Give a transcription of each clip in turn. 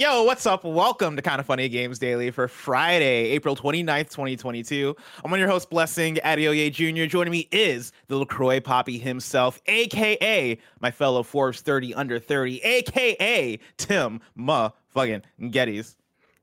Yo, what's up? Welcome to Kind of Funny Games Daily for Friday, April 29th, 2022. I'm on your host, Blessing Adeoye Jr. Joining me is the LaCroix Poppy himself, aka my fellow Forbes 30 under 30, aka Tim Ma fucking Gettys.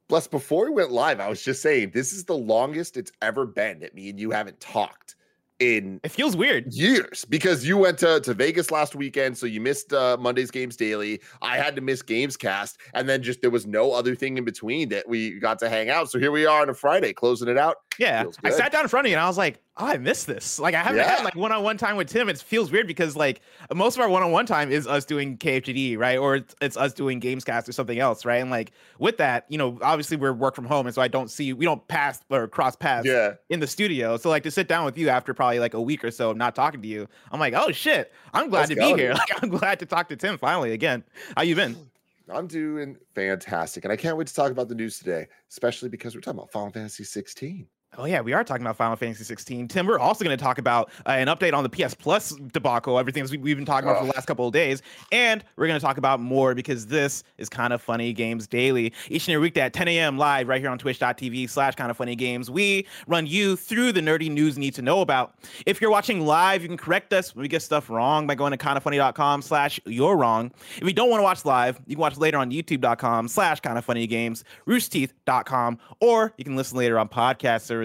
Bless, before we went live, I was just saying this is the longest it's ever been that me and you haven't talked in it feels weird years because you went to, to Vegas last weekend, so you missed uh, Monday's games daily. I had to miss games cast, and then just there was no other thing in between that we got to hang out. So here we are on a Friday, closing it out. Yeah, I sat down in front of you and I was like, oh, I miss this. Like I haven't yeah. had like one on one time with Tim. It feels weird because like most of our one on one time is us doing KFGD, right? Or it's, it's, us doing Gamescast or something else, right? And like with that, you know, obviously we're work from home, and so I don't see we don't pass or cross paths yeah. in the studio. So like to sit down with you after probably like a week or so of not talking to you, I'm like, oh shit, I'm glad Let's to be here. Like I'm glad to talk to Tim finally again. How you been? I'm doing fantastic, and I can't wait to talk about the news today, especially because we're talking about Final Fantasy 16. Oh yeah, we are talking about Final Fantasy 16. Tim, we're also going to talk about uh, an update on the PS Plus debacle, everything we've been talking about for the last couple of days, and we're going to talk about more because this is kind of funny games daily. Each and every weekday at 10 a.m. live right here on Twitch.tv/slash Kind of Funny Games. We run you through the nerdy news you need to know about. If you're watching live, you can correct us when we get stuff wrong by going to kindoffunny.com/slash You're Wrong. If you don't want to watch live, you can watch later on YouTube.com/slash Kind of Funny Games, RoosterTeeth.com, or you can listen later on podcast service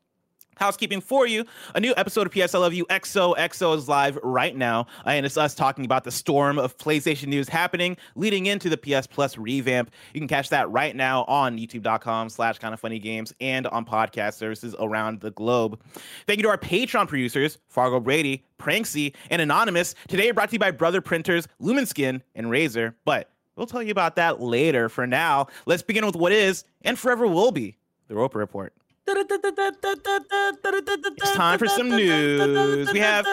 housekeeping for you. A new episode of PS I Love You XOXO is live right now, uh, and it's us talking about the storm of PlayStation news happening leading into the PS Plus revamp. You can catch that right now on youtube.com slash kind of funny games and on podcast services around the globe. Thank you to our Patreon producers, Fargo Brady, Pranksy, and Anonymous. Today brought to you by Brother Printers, Lumenskin, and Razer, But we'll tell you about that later. For now, let's begin with what is and forever will be the Roper Report. It's time for some news. We have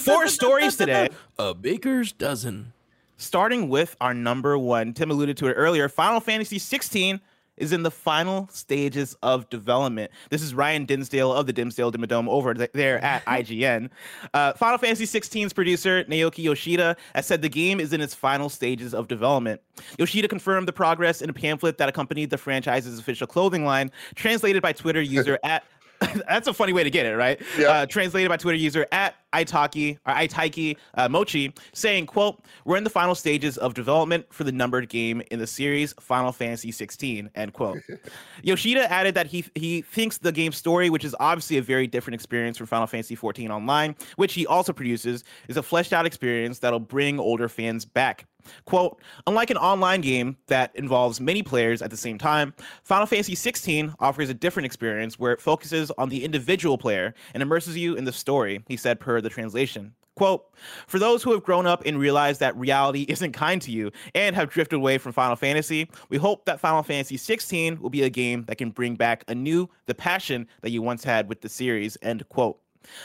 four stories today. A baker's dozen. Starting with our number one, Tim alluded to it earlier Final Fantasy 16 is in the final stages of development. This is Ryan Dinsdale of the Dinsdale Dimmadome over there at IGN. Uh, final Fantasy 16's producer, Naoki Yoshida, has said the game is in its final stages of development. Yoshida confirmed the progress in a pamphlet that accompanied the franchise's official clothing line, translated by Twitter user at that's a funny way to get it, right? Yeah. Uh, translated by Twitter user at Itaki or Itaiki uh, Mochi, saying, "quote We're in the final stages of development for the numbered game in the series Final Fantasy 16." End quote. Yoshida added that he he thinks the game's story, which is obviously a very different experience from Final Fantasy 14 Online, which he also produces, is a fleshed out experience that'll bring older fans back. Quote, unlike an online game that involves many players at the same time, Final Fantasy 16 offers a different experience where it focuses on the individual player and immerses you in the story, he said per the translation. Quote, for those who have grown up and realized that reality isn't kind to you and have drifted away from Final Fantasy, we hope that Final Fantasy 16 will be a game that can bring back anew the passion that you once had with the series, end quote.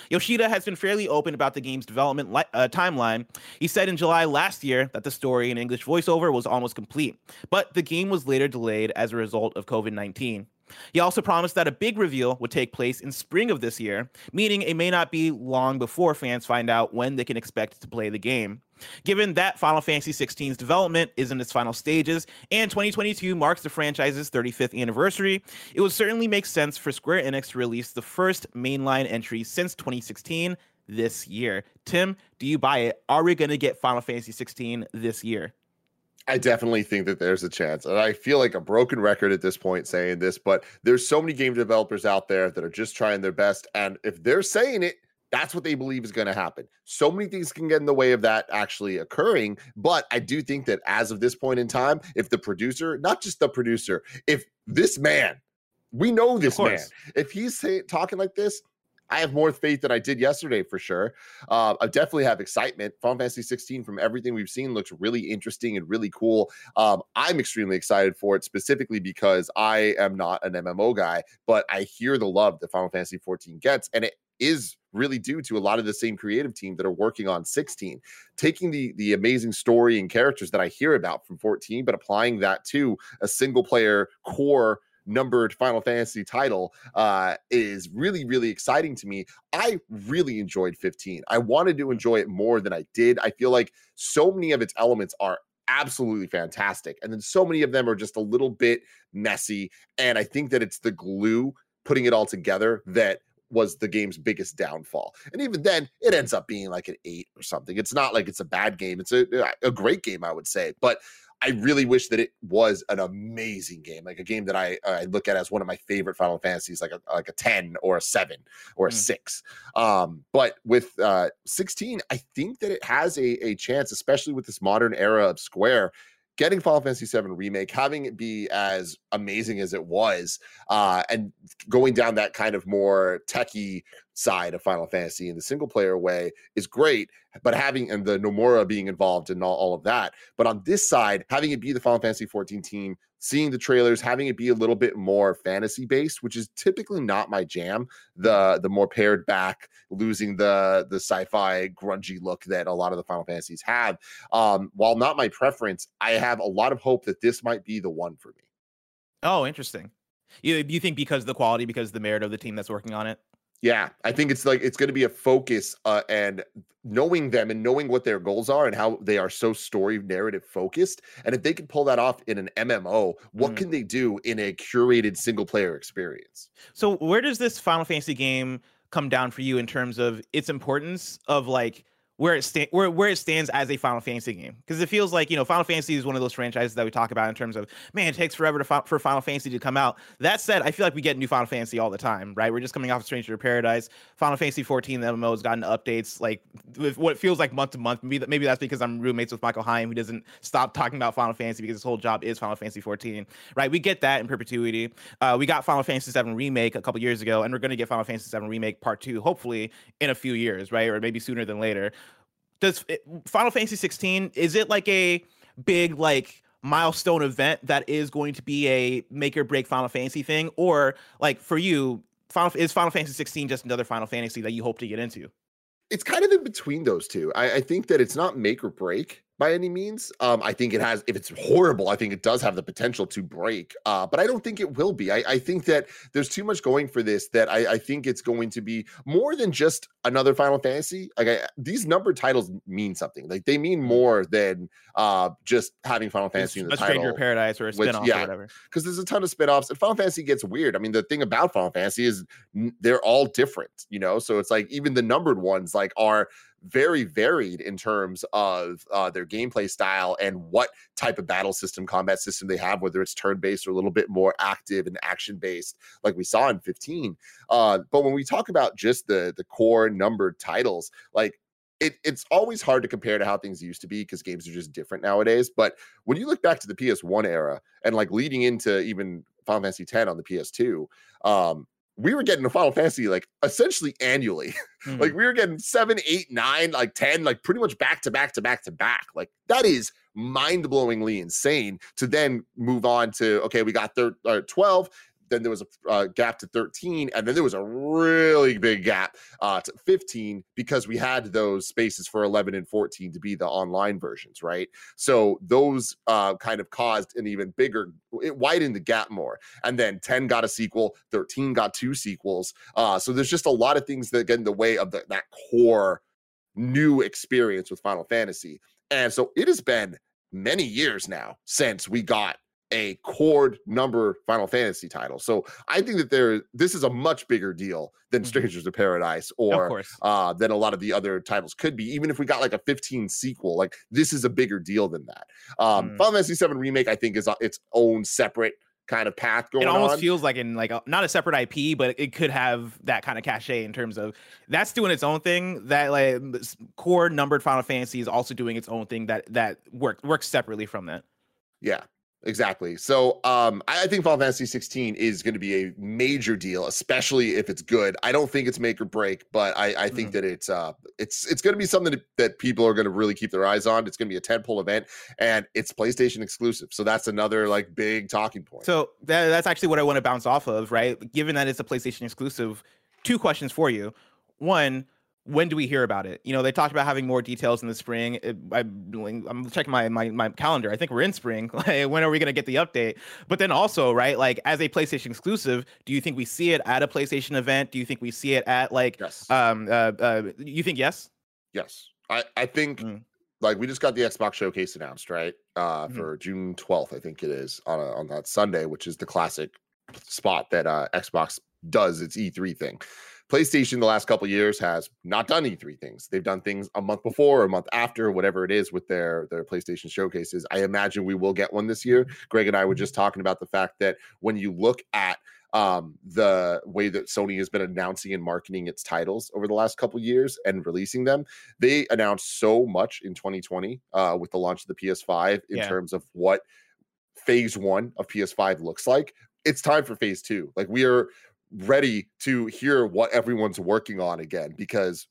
Yoshida has been fairly open about the game's development li- uh, timeline. He said in July last year that the story in English voiceover was almost complete, but the game was later delayed as a result of COVID 19. He also promised that a big reveal would take place in spring of this year, meaning it may not be long before fans find out when they can expect to play the game. Given that Final Fantasy XVI's development is in its final stages and 2022 marks the franchise's 35th anniversary, it would certainly make sense for Square Enix to release the first mainline entry since 2016 this year. Tim, do you buy it? Are we going to get Final Fantasy 16 this year? I definitely think that there's a chance. And I feel like a broken record at this point saying this, but there's so many game developers out there that are just trying their best. And if they're saying it, that's what they believe is going to happen. So many things can get in the way of that actually occurring. But I do think that as of this point in time, if the producer, not just the producer, if this man, we know this man, if he's say, talking like this, I have more faith than I did yesterday for sure. Uh, I definitely have excitement. Final Fantasy 16, from everything we've seen, looks really interesting and really cool. Um, I'm extremely excited for it specifically because I am not an MMO guy, but I hear the love that Final Fantasy 14 gets, and it is really due to a lot of the same creative team that are working on 16 taking the the amazing story and characters that i hear about from 14 but applying that to a single player core numbered final fantasy title uh, is really really exciting to me i really enjoyed 15 i wanted to enjoy it more than i did i feel like so many of its elements are absolutely fantastic and then so many of them are just a little bit messy and i think that it's the glue putting it all together that was the game's biggest downfall. And even then, it ends up being like an eight or something. It's not like it's a bad game. It's a, a great game, I would say. But I really wish that it was an amazing game, like a game that I I look at as one of my favorite Final Fantasies, like a like a ten or a seven or a mm. six. Um, but with uh, sixteen, I think that it has a a chance, especially with this modern era of Square, getting Final Fantasy VII remake, having it be as amazing as it was, uh, and going down that kind of more techie side of Final Fantasy in the single player way is great. But having and the Nomura being involved and all, all of that, but on this side, having it be the Final Fantasy 14 team seeing the trailers, having it be a little bit more fantasy based, which is typically not my jam. The the more pared back, losing the the sci-fi grungy look that a lot of the Final Fantasies have. Um, while not my preference, I have a lot of hope that this might be the one for me. Oh, interesting. You you think because the quality, because the merit of the team that's working on it? Yeah, I think it's like it's going to be a focus uh, and knowing them and knowing what their goals are and how they are so story narrative focused. And if they can pull that off in an MMO, what mm. can they do in a curated single player experience? So, where does this Final Fantasy game come down for you in terms of its importance of like where it sta- where where it stands as a Final Fantasy game because it feels like you know Final Fantasy is one of those franchises that we talk about in terms of man it takes forever fi- for Final Fantasy to come out. That said, I feel like we get new Final Fantasy all the time, right? We're just coming off of Stranger Paradise, Final Fantasy 14 the MMO has gotten updates like with what feels like month to month. Maybe maybe that's because I'm roommates with Michael Higham who doesn't stop talking about Final Fantasy because his whole job is Final Fantasy 14, right? We get that in perpetuity. Uh, we got Final Fantasy 7 remake a couple years ago, and we're going to get Final Fantasy 7 remake part two hopefully in a few years, right? Or maybe sooner than later does it, Final Fantasy 16 is it like a big like milestone event that is going to be a make or break Final Fantasy thing, or like for you, Final is Final Fantasy 16 just another Final Fantasy that you hope to get into? It's kind of in between those two. I, I think that it's not make or break by any means. Um, I think it has, if it's horrible, I think it does have the potential to break. Uh, but I don't think it will be. I, I, think that there's too much going for this that I, I, think it's going to be more than just another Final Fantasy. Like I, these numbered titles mean something. Like they mean more than uh, just having Final Fantasy it's in the a title. Stranger Paradise or a spinoff yeah, or whatever. Because there's a ton of spinoffs, and Final Fantasy gets weird. I mean, the thing about Final Fantasy is they're all different, you know. So it's like even the numbered ones like are very varied in terms of uh, their gameplay style and what type of battle system, combat system they have, whether it's turn based or a little bit more active and action based, like we saw in 15. Uh, but when we talk about just the the core numbered titles, like it, it's always hard to compare to how things used to be because games are just different nowadays. But when you look back to the PS1 era and like leading into even Final Fantasy X on the PS2, um, we were getting a Final Fantasy like essentially annually. Mm-hmm. like we were getting seven, eight, nine, like 10, like pretty much back to back to back to back. Like that is mind blowingly insane to then move on to, okay, we got thir- uh, 12 then there was a uh, gap to 13, and then there was a really big gap uh, to 15 because we had those spaces for 11 and 14 to be the online versions, right? So those uh, kind of caused an even bigger, it widened the gap more. And then 10 got a sequel, 13 got two sequels. Uh, so there's just a lot of things that get in the way of the, that core new experience with Final Fantasy. And so it has been many years now since we got a chord number Final Fantasy title. So I think that there this is a much bigger deal than Mhm. Strangers of Paradise or uh than a lot of the other titles could be. Even if we got like a 15 sequel, like this is a bigger deal than that. Um Mm. Final Fantasy 7 remake I think is uh, its own separate kind of path going it almost on. feels like in like a, not a separate IP, but it could have that kind of cachet in terms of that's doing its own thing. That like core numbered Final Fantasy is also doing its own thing that that work works separately from that. Yeah, exactly. So um, I, I think Final Fantasy 16 is going to be a major deal, especially if it's good. I don't think it's make or break, but I, I think Mhm. that it's uh, it's it's going to be something that, that people are going to really keep their eyes on. It's going to be a tentpole event, and it's PlayStation exclusive. So that's another like big talking point. So that, that's actually what I want to bounce off of, right? Given that it's a PlayStation exclusive, two questions for you. One, when do we hear about it? You know, they talked about having more details in the spring. It, I, I'm checking my, my my calendar. I think we're in spring. Like, when are we going to get the update? But then also, right, like as a PlayStation exclusive, do you think we see it at a PlayStation event? Do you think we see it at like, yes, um, uh, uh you think yes? yes, I I think. Mm. Like we just got the Xbox showcase announced, right? Uh, Mhm. for June 12th, I think it is on a, on that Sunday, which is the classic spot that uh, Xbox does its E3 thing. PlayStation the last couple years has not done E3 things. They've done things a month before, a month after, whatever it is with their their PlayStation showcases. I imagine we will get one this year. Greg and I were just talking about the fact that when you look at um the way that Sony has been announcing and marketing its titles over the last couple years and releasing them they announced so much in 2020 uh with the launch of the PS5 in Yeah. terms of what phase 1 of PS5 looks like it's time for phase 2 like we are ready to hear what everyone's working on again because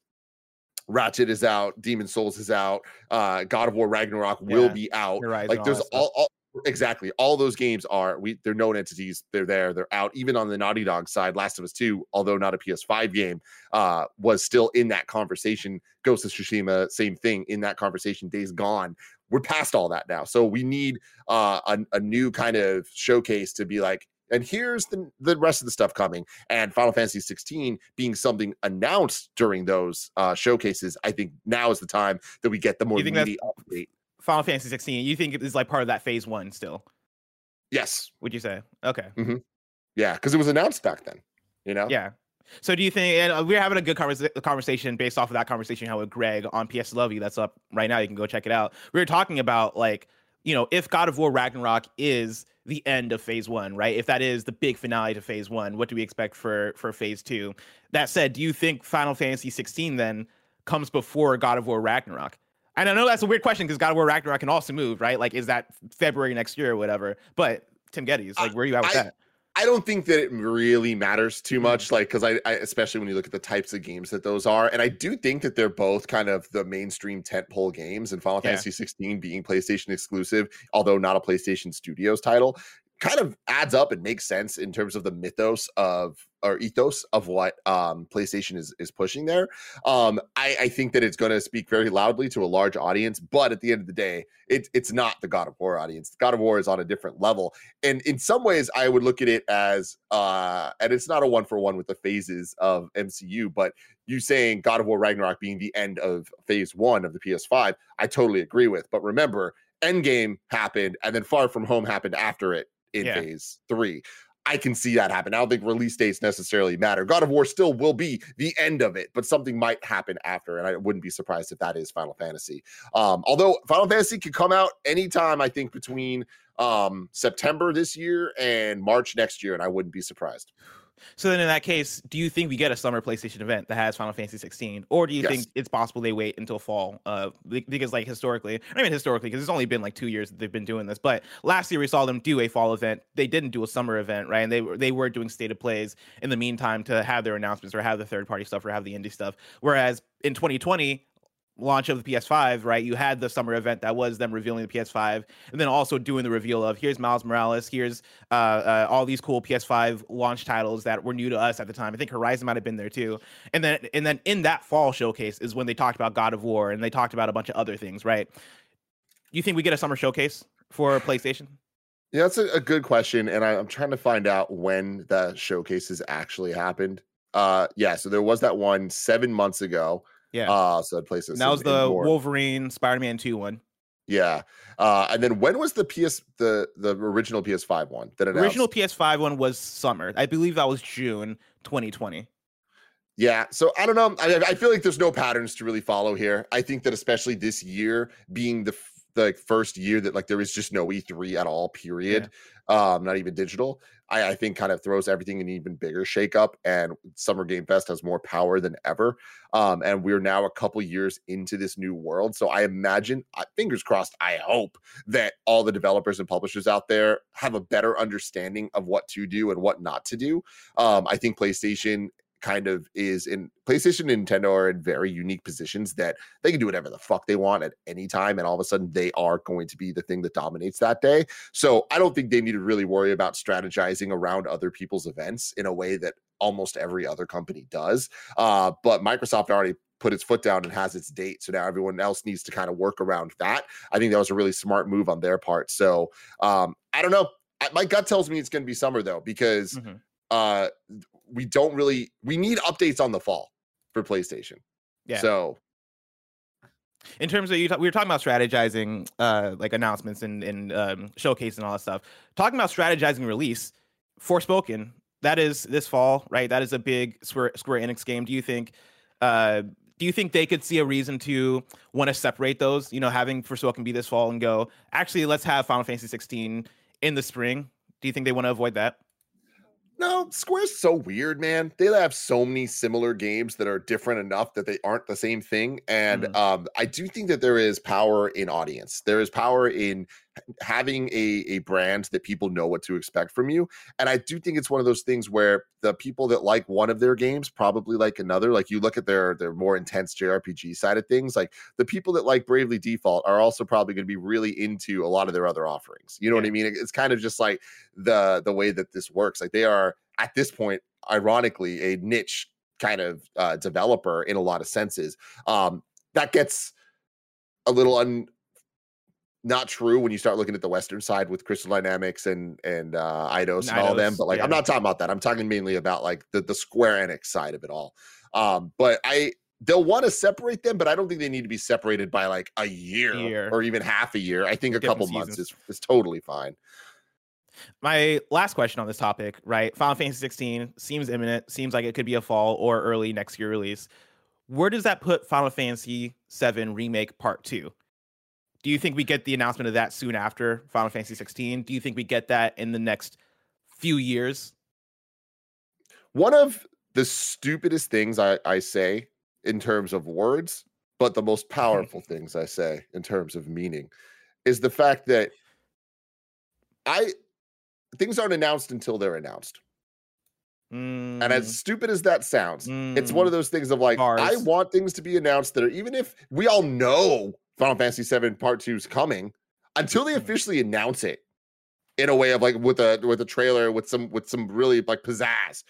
Ratchet is out, Demon's Souls is out, uh God of War Ragnarok will Yeah, be out. Horizon, Like there's all, all exactly all those games are we they're known entities, they're there, they're out. Even on the Naughty Dog side, Last of Us 2, although not a PS5 game, uh was still in that conversation. Ghost of Tsushima, same thing in that conversation, days gone. We're past all that now. So we need uh a, a new kind of showcase to be like and here's the, the rest of the stuff coming and final fantasy 16 being something announced during those uh showcases i think now is the time that we get the more You think that's- meaty update Final Fantasy 16. You think it is like part of that phase one still? yes Would you say? Okay. yeah because it was announced back then you know Yeah. So do you think and uh, we're having a good conversa- conversation based off of that conversation had with Greg on PS Love You that's up right now. You can go check it out. We were talking about like, you know, if God of War Ragnarok is the end of phase one, right? If that is the big finale to phase one, what do we expect for for phase two? That said, do you think Final Fantasy 16 then comes before God of War Ragnarok? And I know that's a weird question because God of War Ragnarok can also move, right? Like, is that February next year or whatever? But Tim Gettys, uh, like, where are you at with I- that? I don't think that it really matters too Mhm. much, like because I, I, especially when you look at the types of games that those are, and I do think that they're both kind of the mainstream tentpole games, and Final Yeah. Fantasy 16 being PlayStation exclusive, although not a PlayStation Studios title, kind of adds up and makes sense in terms of the mythos of or ethos of what um PlayStation is is pushing there. Um, I, I think that it's going to speak very loudly to a large audience, but at the end of the day, it, it's not the God of War audience. God of War is on a different level and in some ways i would look at it as uh and it's not a one for one with the phases of mcu but you saying god of war ragnarok being the end of phase one of the ps5 i totally agree with but remember endgame happened and then far from home happened after it in Yeah. phase three I can see that happen. I don't think release dates necessarily matter. God of War still will be the end of it, but something might happen after, and I wouldn't be surprised if that is Final Fantasy. Um, although Final Fantasy could come out anytime, I think between um September this year and March next year, and I wouldn't be surprised. So then, in that case, do you think we get a summer PlayStation event that has Final Fantasy 16, or do you Yes. think it's possible they wait until fall? Uh, because like historically, I mean historically, because it's only been like two years that they've been doing this. But last year we saw them do a fall event. They didn't do a summer event, right? And they were they were doing state of plays in the meantime to have their announcements or have the third party stuff or have the indie stuff. Whereas in 2020. Launch of the PS5, right? You had the summer event that was them revealing the PS5, and then also doing the reveal of here's Miles Morales, here's uh, uh, all these cool PS5 launch titles that were new to us at the time. I think Horizon might have been there too, and then and then in that fall showcase is when they talked about God of War and they talked about a bunch of other things, right? You think we get a summer showcase for PlayStation? Yeah, that's a, a good question, and I, I'm trying to find out when the showcases actually happened. Uh, yeah, so there was that one seven months ago. Yeah. Uh, so PlayStation. that was the Wolverine Spider-Man 2 one. Yeah. Uh, and then when was the PS the the original PS5 one that announced? Original PS5 one was summer. I believe that was June 2020. Yeah, so I don't know. I, I feel like there's no patterns to really follow here. I think that especially this year being the f- the first year that like there is just no E3 at all, period. Um, not even digital. I, I think kind of throws everything in even bigger shakeup. And Summer Game Fest has more power than ever. Um, and we're now a couple years into this new world. So I imagine, uh, fingers crossed, I hope that all the developers and publishers out there have a better understanding of what to do and what not to do. Um, I think PlayStation kind of is in PlayStation and Nintendo are in very unique positions that they can do whatever the fuck they want at any time. And all of a sudden they are going to be the thing that dominates that day. So I don't think they need to really worry about strategizing around other people's events in a way that almost every other company does. Uh, but Microsoft already put its foot down and has its date. So now everyone else needs to kind of work around that. I think that was a really smart move on their part. So um, I don't know. My gut tells me it's going to be summer though, because Mm-hmm. uh we don't really we need updates on the fall for PlayStation. Yeah. So in terms of you, talk, we were talking about strategizing, uh, like announcements and and um, showcase and all that stuff. Talking about strategizing release, Forspoken, that is this fall, right? That is a big Square, Square Enix game. Do you think? Uh, do you think they could see a reason to want to separate those? You know, having Forspoken be this fall and go. Actually, let's have Final Fantasy 16 in the spring. Do you think they want to avoid that? No, Square's so weird, man. They have so many similar games that are different enough that they aren't the same thing. And Mhm. um, I do think that there is power in audience. There is power in having a, a brand that people know what to expect from you. And I do think it's one of those things where the people that like one of their games probably like another. Like you look at their their more intense JRPG side of things, like the people that like Bravely Default are also probably going to be really into a lot of their other offerings. You know what I mean? It's kind of just like the the way that this works. Like they are at this point, ironically, a niche kind of uh, developer in a lot of senses. Um, that gets a little un not true when you start looking at the western side with crystal dynamics and and uh eidos and all them but like i'm not talking about that i'm talking mainly about like the the square enix side of it all um but i they'll want to separate them but i don't think they need to be separated by like a year, Year. or even half a year i think a Different couple months is, is totally fine My last question on this topic, right? Final Fantasy 16 seems imminent, seems like it could be a fall or early next year release. Where does that put Final Fantasy 7 Remake Part 2? Do you think we get the announcement of that soon after Final Fantasy 16? Do you think we get that in the next few years? one of the stupidest things I, I say in terms of words, but the most powerful things I say in terms of meaning is the fact that I things aren't announced until they're announced. And Mm, as stupid as that sounds, it's one mm, of those things of like, I want things to be announced that are even if we all know Final Fantasy VII Part Two is coming, until they Mhm. officially announce it in a way of like with a with a trailer with some with some really like pizzazz,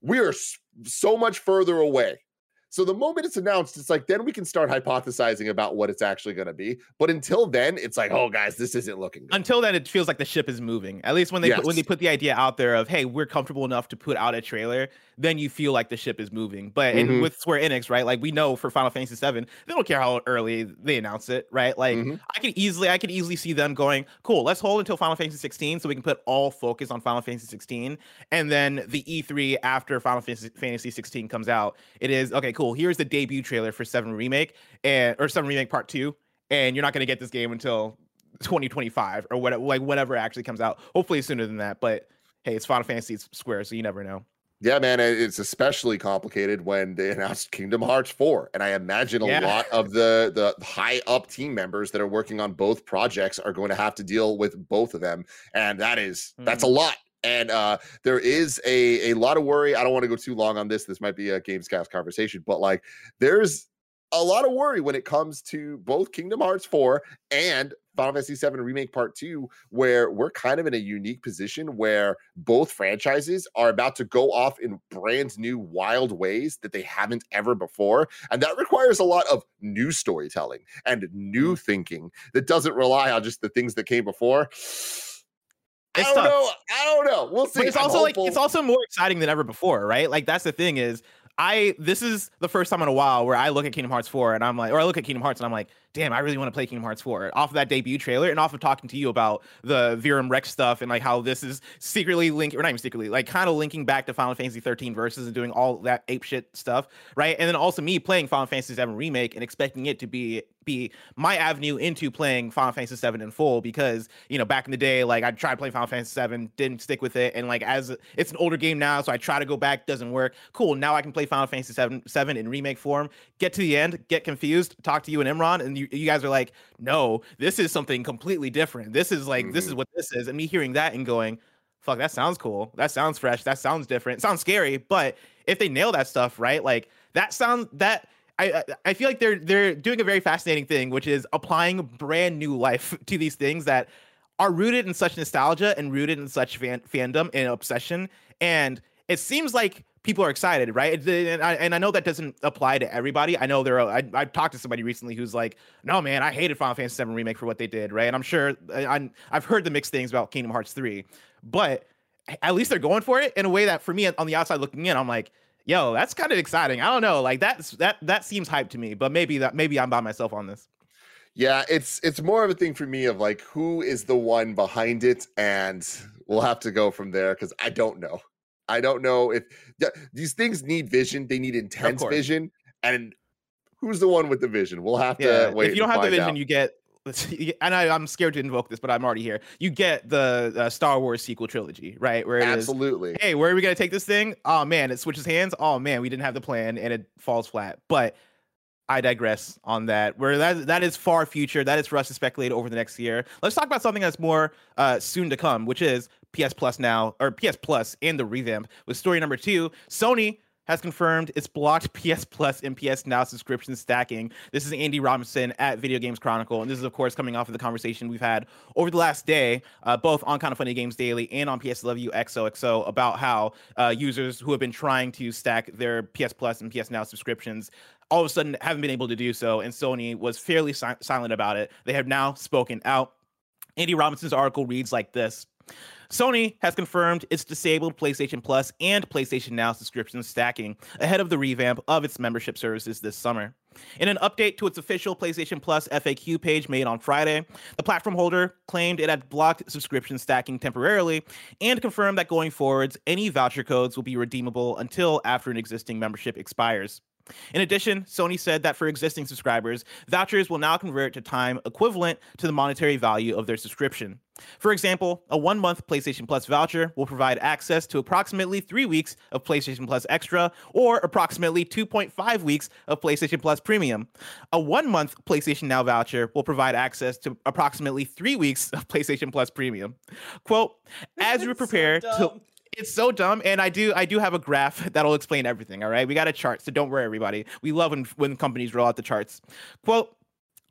we are so much further away. So the moment it's announced, it's like then we can start hypothesizing about what it's actually going to be. But until then, it's like, oh guys, this isn't looking good. until then it feels like the ship is moving at least when they put, when they put the idea out there of hey we're comfortable enough to put out a trailer then you feel like the ship is moving but and Mhm. with square enix right like we know for final fantasy 7 they don't care how early they announce it right like Mhm. i can easily i can easily see them going cool let's hold until final fantasy 16 so we can put all focus on final fantasy 16 and then the e3 after final fantasy, fantasy 16 comes out it is okay cool here's the debut trailer for 7 remake and or 7 remake part 2 and you're not going to get this game until 2025 or whatever like whatever actually comes out hopefully sooner than that but hey it's final fantasy it's square so you never know Yeah, man, it's especially complicated when they announced Kingdom Hearts 4. And I imagine a Yeah. lot of the the high up team members that are working on both projects are going to have to deal with both of them. And that is that's a lot. And uh there is a a lot of worry. I don't want to go too long on this. This might be a Gamescast conversation, but like there's a lot of worry when it comes to both Kingdom Hearts 4 and Final Fantasy VII Remake Part 2, where we're kind of in a unique position where both franchises are about to go off in brand new, wild ways that they haven't ever before. And that requires a lot of new storytelling and new mm. thinking that doesn't rely on just the things that came before. I don't tough. know. I don't know. We'll see. But it's I'm also hopeful. like it's also more exciting than ever before, right? Like that's the thing is I this is the first time in a while where I look at Kingdom Hearts 4 and I'm like, or I look at Kingdom Hearts and I'm like, damn, I really want to play Kingdom Hearts 4 off of that debut trailer and off of talking to you about the Verum Rex stuff and like how this is secretly linking, or not even secretly, like kind of linking back to Final Fantasy 13 versus and doing all that ape shit stuff, right? And then also me playing Final Fantasy 7 remake and expecting it to be be my avenue into playing Final Fantasy 7 in full because you know back in the day like I tried playing Final Fantasy 7 didn't stick with it and like as it's an older game now so I try to go back doesn't work. Cool now I can play Final Fantasy 7 7 in remake form. Get to the end get confused talk to you and Imran and you, you guys are like no this is something completely different this is like mm-hmm. this is mm-hmm. what this is and me hearing that and going fuck that sounds cool that sounds fresh that sounds different it sounds scary but if they nail that stuff right like that sounds that I I feel like they're they're doing a very fascinating thing, which is applying brand new life to these things that are rooted in such nostalgia and rooted in such fan, fandom and obsession. And it seems like people are excited, right? And I, and I know that doesn't apply to everybody. I know there are. I, I talked to somebody recently who's like, "No, man, I hated Final Fantasy VII remake for what they did," right? And I'm sure I, I've heard the mixed things about Kingdom Hearts three, but at least they're going for it in a way that for me on the outside looking in, I'm like, yo, that's kind of exciting. I don't know, like that's that that seems hype to me, but maybe that maybe I'm by myself on this. Yeah, it's it's more of a thing for me of like who is the one behind it, and we'll have to go from there because I don't know. I don't know if yeah, these things need vision. They need intense vision, and who's the one with the vision? We'll have to yeah, wait. If you don't have the vision, out. you get and I, am scared to invoke this, but I'm already here. You get the uh, Star Wars sequel trilogy, right? Where absolutely. Is, hey, where are we gonna take this thing? Oh man, it switches hands. Oh man, we didn't have the plan, and it falls flat. But I digress on that. Where that that is far future. That is for us to speculate over the next year. Let's talk about something that's more uh, soon to come, which is PS Plus now or PS Plus and the revamp with story number two. Sony has confirmed it's blocked PS Plus and PS Now subscription stacking. This is Andy Robinson at Video Games Chronicle, and this is of course coming off of the conversation we've had over the last day, uh, both on Kind of Funny Games Daily and on PS Love You XOXO, about how uh, users who have been trying to stack their PS Plus and PS Now subscriptions all of a sudden haven't been able to do so, and Sony was fairly si- silent about it. They have now spoken out. Andy Robinson's article reads like this. Sony has confirmed it's disabled PlayStation Plus and PlayStation Now subscription stacking ahead of the revamp of its membership services this summer. In an update to its official PlayStation Plus FAQ page made on Friday, the platform holder claimed it had blocked subscription stacking temporarily and confirmed that going forwards, any voucher codes will be redeemable until after an existing membership expires. In addition, Sony said that for existing subscribers, vouchers will now convert to time equivalent to the monetary value of their subscription. For example, a one month PlayStation Plus voucher will provide access to approximately three weeks of PlayStation Plus Extra or approximately 2.5 weeks of PlayStation Plus Premium. A one month PlayStation Now voucher will provide access to approximately three weeks of PlayStation Plus Premium. Quote, as we prepare so to it's so dumb and i do i do have a graph that'll explain everything all right? We got a chart so don't worry everybody. We love when when companies roll out the charts. Quote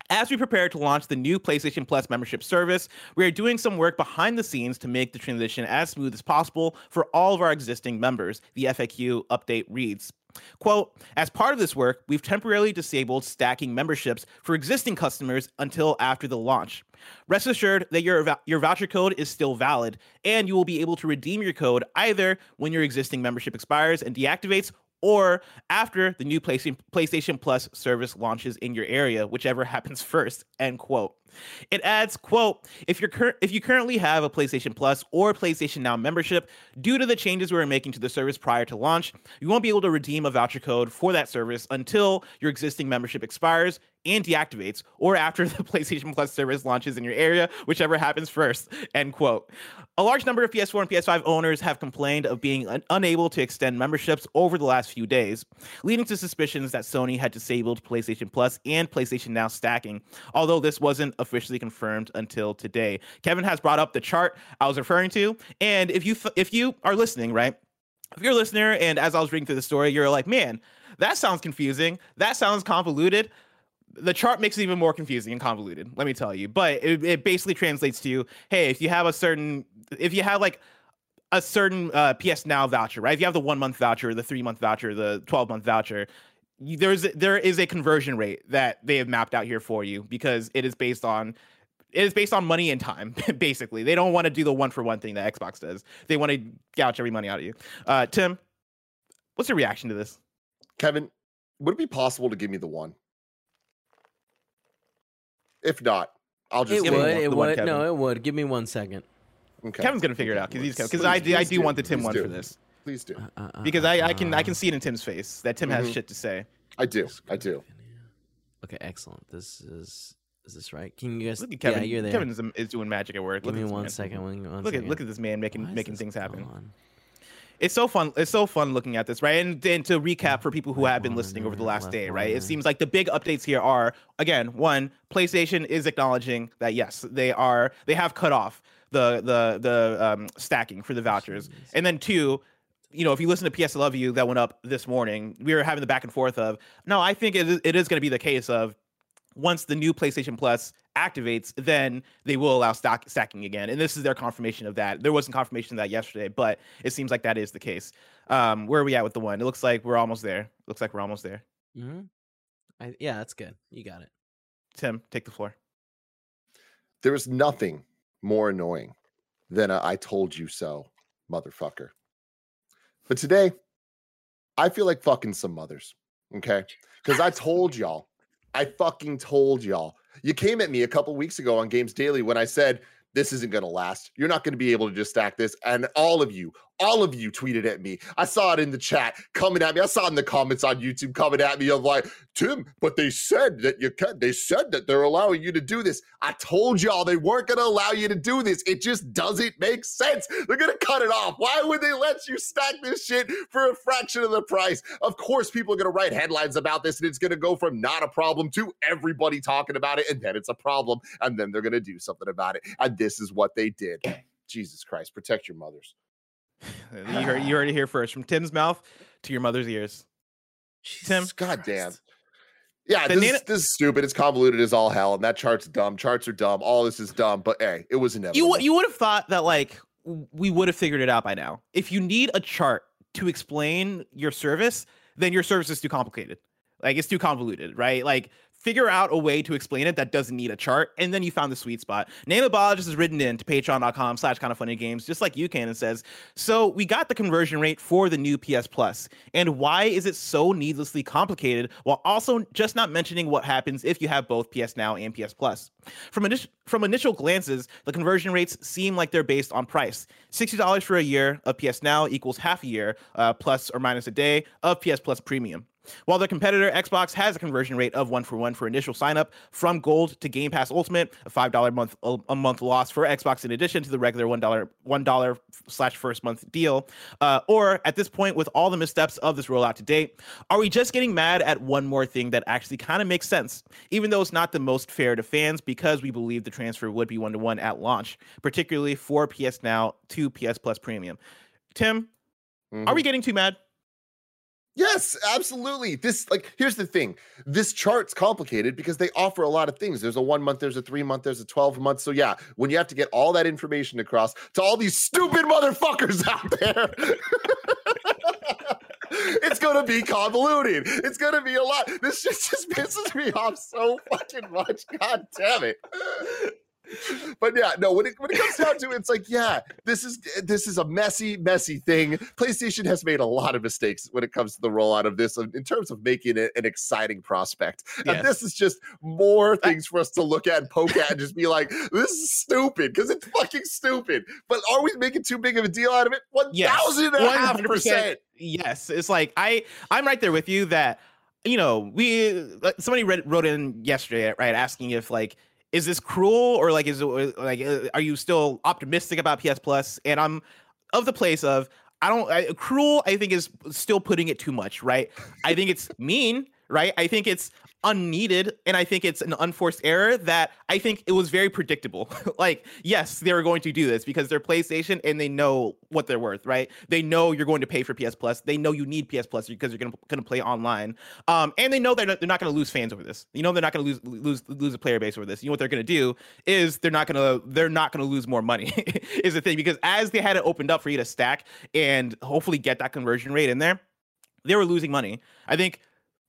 as we prepare to launch the new PlayStation Plus membership service, we are doing some work behind the scenes to make the transition as smooth as possible for all of our existing members, the FAQ update reads. Quote, as part of this work, we've temporarily disabled stacking memberships for existing customers until after the launch. Rest assured that your, your voucher code is still valid, and you will be able to redeem your code either when your existing membership expires and deactivates or after the new PlayStation, Plus service launches in your area, whichever happens first, end quote. It adds, quote, if you're cur- if you currently have a PlayStation Plus or PlayStation Now membership, due to the changes we are making to the service prior to launch, you won't be able to redeem a voucher code for that service until your existing membership expires and deactivates, or after the PlayStation Plus service launches in your area, whichever happens first. End quote. A large number of PS4 and PS5 owners have complained of being un- unable to extend memberships over the last few days, leading to suspicions that Sony had disabled PlayStation Plus and PlayStation Now stacking, although this wasn't officially confirmed until today. Kevin has brought up the chart I was referring to, and if you if you are listening, right? If you're a listener and as I was reading through the story, you're like, man, That sounds confusing. That sounds convoluted. The chart makes it even more confusing and convoluted, let me tell you. But it, it basically translates to you: hey, if you have a certain, if you have like a certain uh, PS Now voucher, right? If you have the one month voucher, the three month voucher, the 12 month voucher, there's there is a conversion rate that they have mapped out here for you because it is based on it is based on money and time basically they don't want to do the one for one thing that xbox does they want to gouge every money out of you uh tim what's your reaction to this Kevin, would it be possible to give me the one? If not, I'll just It give me would. one- It the one, would. Kevin. No, it would. Give me one second. Okay. kevin's gonna figure it out because he's because Please, i do i do do. want the tim one do. for this Please do. Uh, uh, uh, because i i can i can uh, see it in tim's face that tim has Mhm. shit to say I do. I do. Okay, excellent. This is is this right? Can you guys? look at kevin Yeah, you're there. kevin is, is doing magic at work Give look me at this one man. second. One, one look at look at this man making making things happen on? It's so fun. It's so fun looking at this, right? And then to recap for people who have been listening over the last day, right? It seems like the big updates here are again, one, PlayStation is acknowledging that yes, they are they have cut off the the the um, stacking for the vouchers, and then two. You know, if you listen to PS Love You that went up this morning, we were having the back and forth of no, I think it is, it is going to be the case of once the new PlayStation Plus activates, then they will allow stock stacking again. And this is their confirmation of that. There wasn't confirmation of that yesterday, but it seems like that is the case. Um, where are we at with the one? It looks like we're almost there. Looks like we're almost there. hmm I, yeah, that's good. You got it. Tim, take the floor. There is nothing more annoying than a I told you so, motherfucker. But today, I feel like fucking some mothers. Okay. Because I told y'all, I fucking told y'all. You came at me a couple weeks ago on Games Daily when I said, this isn't going to last. You're not going to be able to just stack this. And all of you, all of you tweeted at me. I saw it in the chat coming at me. I saw it in the comments on YouTube coming at me of like, Tim, but they said that you can. They said that they're allowing you to do this. I told y'all they weren't going to allow you to do this. It just doesn't make sense. They're going to cut it off. Why would they let you stack this shit for a fraction of the price? Of course, people are going to write headlines about this and it's going to go from not a problem to everybody talking about it. And then it's a problem. And then they're going to do something about it. And this is what they did. Jesus Christ, protect your mothers. You heard, you heard it here first from Tim's mouth to your mother's ears. Tim, Jesus God damn. Yeah, this, nano- is, this is stupid. It's convoluted as all hell, and that chart's dumb. Charts are dumb. All this is dumb. But hey, it was inevitable. You would- you would have thought that like we would have figured it out by now. If you need a chart to explain your service, then your service is too complicated. Like it's too convoluted, right? Like figure out a way to explain it that doesn't need a chart, and then you found the sweet spot. name Nanobiologist is written in to patreon.com slash kind of funny games, just like you can, and says, So we got the conversion rate for the new PS And why is it so needlessly complicated while also just not mentioning what happens if you have both PS Now and PS Plus? From initial from initial glances, the conversion rates seem like they're based on price. $60 for a year of PS Now equals half a year, uh, plus or minus a day of PS Plus Premium. While their competitor Xbox has a conversion rate of one for one for initial sign up from Gold to Game Pass Ultimate, a five dollar month a month loss for Xbox in addition to the regular one dollar one dollar slash first month deal. Uh, or at this point, with all the missteps of this rollout to date, are we just getting mad at one more thing that actually kind of makes sense, even though it's not the most fair to fans because we believe the transfer would be one to one at launch, particularly for PS Now to PS Plus Premium. Tim, Mhm. are we getting too mad? Yes, absolutely. This like here's the thing. This chart's complicated because they offer a lot of things. There's a 1 month, there's a 3 month, there's a 12 month. So yeah, when you have to get all that information across to all these stupid motherfuckers out there. it's gonna be convoluted. It's gonna be a lot. This shit just pisses me off so fucking much. God damn it. But yeah, no. When it when it comes down to it, it's like, yeah, this is this is a messy, messy thing. PlayStation has made a lot of mistakes when it comes to the rollout of this, in terms of making it an exciting prospect. Yes. And this is just more things for us to look at and poke at and just be like, this is stupid because it's fucking stupid. But are we making too big of a deal out of it? One Yes, thousand and a half 100%. percent. Yes, it's like I I'm right there with you that you know we uh, somebody read, wrote in yesterday right asking if like is this cruel or like is it like uh, are you still optimistic about PS? Plus and I'm of the place of I don't I, cruel I think is still putting it too much right I think it's mean right I think it's unneeded and I think it's an unforced error that I think it was very predictable. like, yes, they were going to do this because they're PlayStation and they know what they're worth, right? They know you're going to pay for PS Plus. They know you need PS Plus because you're going to play online. Um, and they know they're not, they're not going to lose fans over this. You know they're not going to lose lose lose a player base over this. You know what they're going to do is they're not going to they're not going to lose more money. is the thing because as they had it opened up for you to stack and hopefully get that conversion rate in there, they were losing money. I think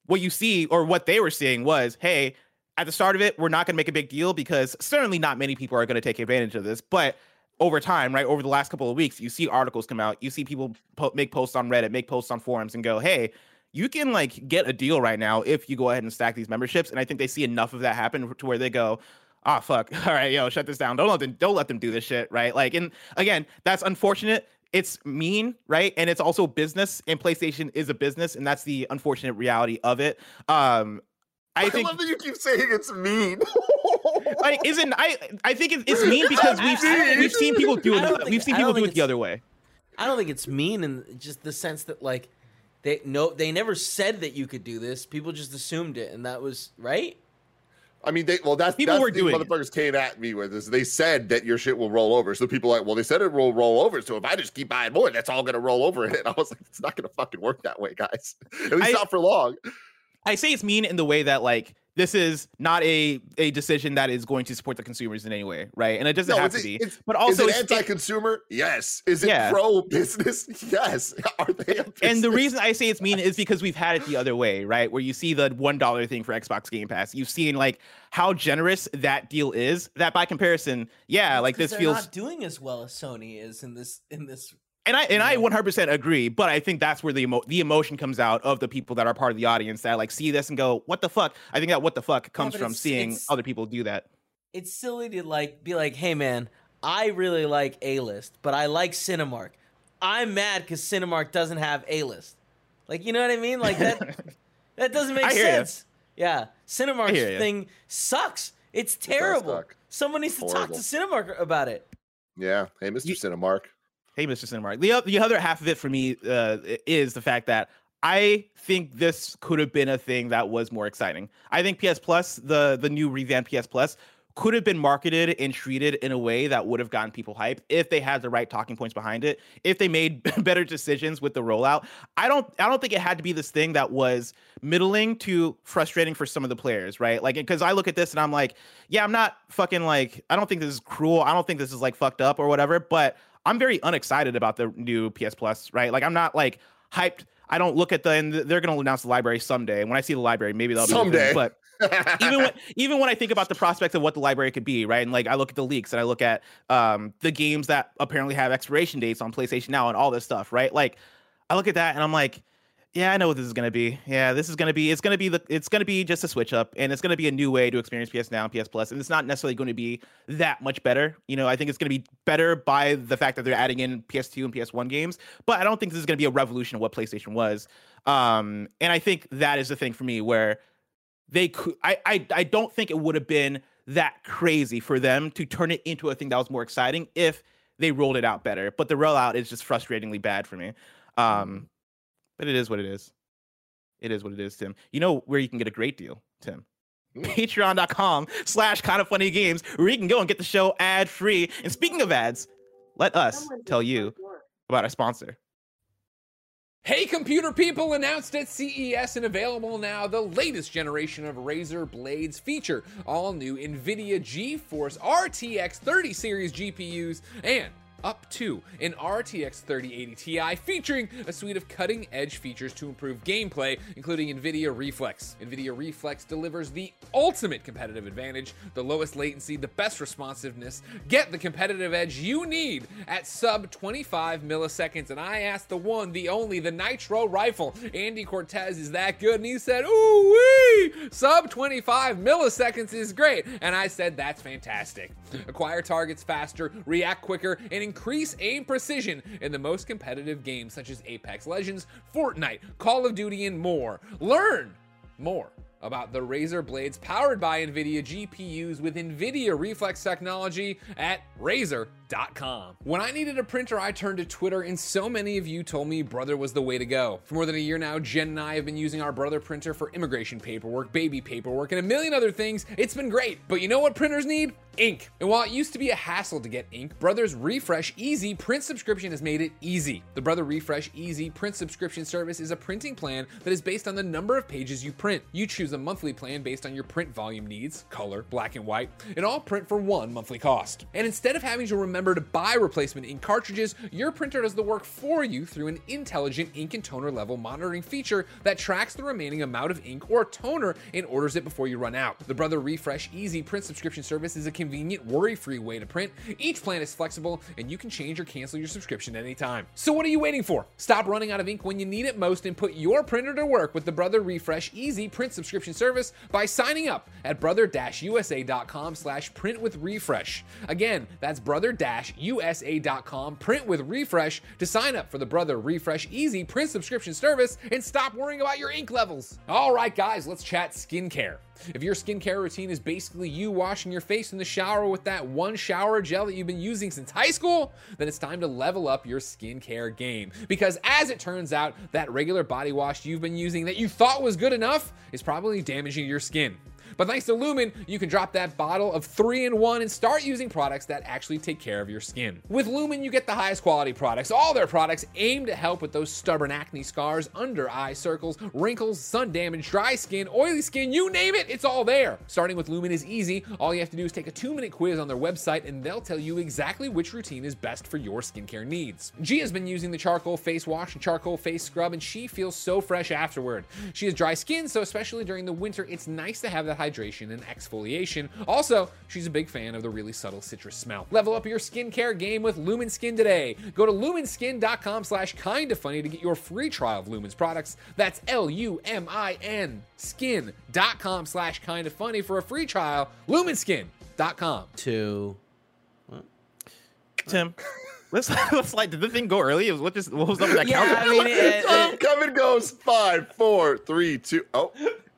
what you see or what they were seeing was, hey, at the start of it, we're not going to make a big deal because certainly not many people are going to take advantage of this. But over time, right, over the last couple of weeks, you see articles come out, you see people po- make posts on Reddit, make posts on forums, and go, hey, you can like get a deal right now if you go ahead and stack these memberships. And I think they see enough of that happen to where they go, ah, oh, fuck, all right, yo, shut this down. Don't let them, don't let them do this shit, right? Like, and again, that's unfortunate it's mean, right? And it's also business, and PlayStation is a business, and that's the unfortunate reality of it. Um, I, think, love that you keep saying it's mean. like, isn't I? I think it's mean because we've seen, we've seen people do it. We've seen people do it the other way. I don't think it's mean in just the sense that like they no, they never said that you could do this. People just assumed it, and that was right. I mean, they well, that's people that's were the doing motherfuckers came at me with this. They said that your shit will roll over. So people are like, well, they said it will roll over. So if I just keep buying more, that's all gonna roll over. And I was like, it's not gonna fucking work that way, guys. At least I, not for long. I say it's mean in the way that like this is not a a decision that is going to support the consumers in any way, right? And it doesn't no, have to be. But also, is it anti-consumer? Yes. Is it yeah. pro-business? Yes. Are they? And the reason I say it's mean is because we've had it the other way, right? Where you see the one dollar thing for Xbox Game Pass, you've seen like how generous that deal is. That by comparison, yeah, like this feels not doing as well as Sony is in this in this and I and I 100% agree, but I think that's where the emo- the emotion comes out of the people that are part of the audience that like see this and go, "What the fuck?" I think that "what the fuck" comes from it's, seeing it's, other people do that. It's silly to like be like, "Hey man, I really like A list, but I like Cinemark. I'm mad because Cinemark doesn't have A list. Like, you know what I mean? Like that that doesn't make sense. You. Yeah, Cinemark's thing sucks. It's terrible. It Someone needs to Horrible. talk to Cinemark about it. Yeah. Hey, Mr. You, Cinemark. Hey, Mr. Cinemark. The, the other half of it for me uh, is the fact that I think this could have been a thing that was more exciting. I think PS Plus, the the new revamped PS Plus, could have been marketed and treated in a way that would have gotten people hyped if they had the right talking points behind it if they made better decisions with the rollout i don't i don't think it had to be this thing that was middling to frustrating for some of the players right like because i look at this and i'm like yeah i'm not fucking like i don't think this is cruel i don't think this is like fucked up or whatever but I'm very unexcited about the new PS Plus, right? Like I'm not like hyped. I don't look at the and they're going to announce the library someday. And when I see the library, maybe they'll someday. Be but even when even when I think about the prospects of what the library could be, right? And like I look at the leaks and I look at um, the games that apparently have expiration dates on PlayStation Now and all this stuff, right? Like I look at that and I'm like, yeah, I know what this is gonna be. Yeah, this is gonna be. It's gonna be the. It's gonna be just a switch up, and it's gonna be a new way to experience PS Now and PS Plus, and it's not necessarily going to be that much better. You know, I think it's gonna be better by the fact that they're adding in PS2 and PS1 games, but I don't think this is gonna be a revolution of what PlayStation was. Um, and I think that is the thing for me where they could. I I I don't think it would have been that crazy for them to turn it into a thing that was more exciting if they rolled it out better. But the rollout is just frustratingly bad for me. Um, but it is what it is. It is what it is, Tim. You know where you can get a great deal, Tim? Hmm. Patreon.com slash kind of funny games, where you can go and get the show ad free. And speaking of ads, let us tell you about our sponsor. Hey, computer people! Announced at CES and available now, the latest generation of Razer Blades feature all new NVIDIA GeForce RTX 30 series GPUs and up to an RTX 3080 Ti featuring a suite of cutting edge features to improve gameplay, including NVIDIA Reflex. NVIDIA Reflex delivers the ultimate competitive advantage, the lowest latency, the best responsiveness. Get the competitive edge you need at sub 25 milliseconds. And I asked the one, the only, the Nitro Rifle. Andy Cortez is that good? And he said, Ooh wee! Sub 25 milliseconds is great. And I said, That's fantastic. Acquire targets faster, react quicker, and increase aim precision in the most competitive games such as Apex Legends, Fortnite, Call of Duty, and more. Learn more about the Razer Blades powered by NVIDIA GPUs with NVIDIA Reflex technology at Razer.com. When I needed a printer, I turned to Twitter, and so many of you told me Brother was the way to go. For more than a year now, Jen and I have been using our Brother printer for immigration paperwork, baby paperwork, and a million other things. It's been great. But you know what printers need? Ink. And while it used to be a hassle to get ink, Brother's Refresh Easy print subscription has made it easy. The Brother Refresh Easy print subscription service is a printing plan that is based on the number of pages you print. You choose a monthly plan based on your print volume needs, color, black and white, and all print for one monthly cost. And instead of having to remember to buy replacement ink cartridges, your printer does the work for you through an intelligent ink and toner level monitoring feature that tracks the remaining amount of ink or toner and orders it before you run out. The Brother Refresh Easy print subscription service is a convenient, worry free way to print. Each plan is flexible, and you can change or cancel your subscription at any time. So, what are you waiting for? Stop running out of ink when you need it most and put your printer to work with the Brother Refresh Easy print subscription service by signing up at brother-usa.com slash print with refresh. Again, that's brother-usa.com print with refresh to sign up for the Brother Refresh Easy print subscription service and stop worrying about your ink levels. All right, guys, let's chat skincare. If your skincare routine is basically you washing your face in the shower with that one shower gel that you've been using since high school, then it's time to level up your skincare game. Because as it turns out, that regular body wash you've been using that you thought was good enough is probably damaging your skin. But thanks to Lumin, you can drop that bottle of 3 in 1 and start using products that actually take care of your skin. With Lumin, you get the highest quality products. All their products aim to help with those stubborn acne scars, under eye circles, wrinkles, sun damage, dry skin, oily skin, you name it, it's all there. Starting with Lumin is easy. All you have to do is take a 2-minute quiz on their website and they'll tell you exactly which routine is best for your skincare needs. Gia's been using the charcoal face wash and charcoal face scrub and she feels so fresh afterward. She has dry skin, so especially during the winter, it's nice to have that hydration and exfoliation. Also, she's a big fan of the really subtle citrus smell. Level up your skincare game with Lumin Skin today. Go to luminskin.com slash kinda funny to get your free trial of Lumin's products. That's L-U-M-I-N skin.com slash kinda funny for a free trial. Luminskin.com. Two. Tim, let's let's like. Did the thing go early? What just what was up with that Yeah, count? I mean, it, Time it, come and goes. Five, four, three, two. Oh,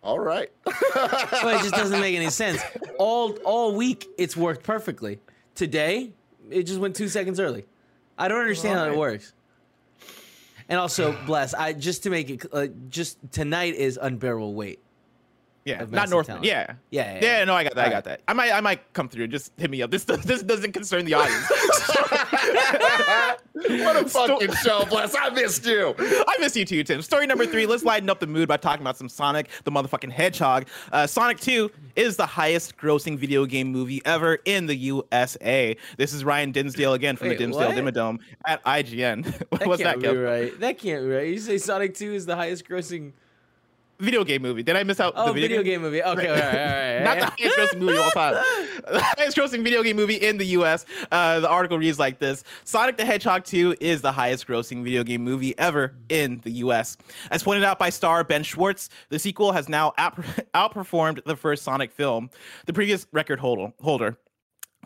all right. well, it just doesn't make any sense. All all week, it's worked perfectly. Today, it just went two seconds early. I don't understand how it works. And also, bless. I just to make it uh, just tonight is unbearable weight. Yeah, not Northman. Yeah. Yeah, yeah, Yeah, no, I got that. I got that. I might, I might come through. Just hit me up. This, this doesn't concern the audience. what a fucking show, Bless. I missed you. I miss you too, Tim. Story number three. Let's lighten up the mood by talking about some Sonic the motherfucking Hedgehog. Uh, Sonic 2 is the highest grossing video game movie ever in the USA. This is Ryan Dinsdale again from Wait, the Dinsdale? Dimmadome at IGN. That What's can't that, be right. That can't be right. You say Sonic Two is the highest grossing. Video game movie. Did I miss out Oh, the video, game movie. Okay, all right, all right. Not the highest grossing movie of all time. The highest grossing video game movie in the US. Uh, the article reads like this Sonic the Hedgehog 2 is the highest grossing video game movie ever in the US. As pointed out by star Ben Schwartz, the sequel has now out- outperformed the first Sonic film, the previous record holder. holder.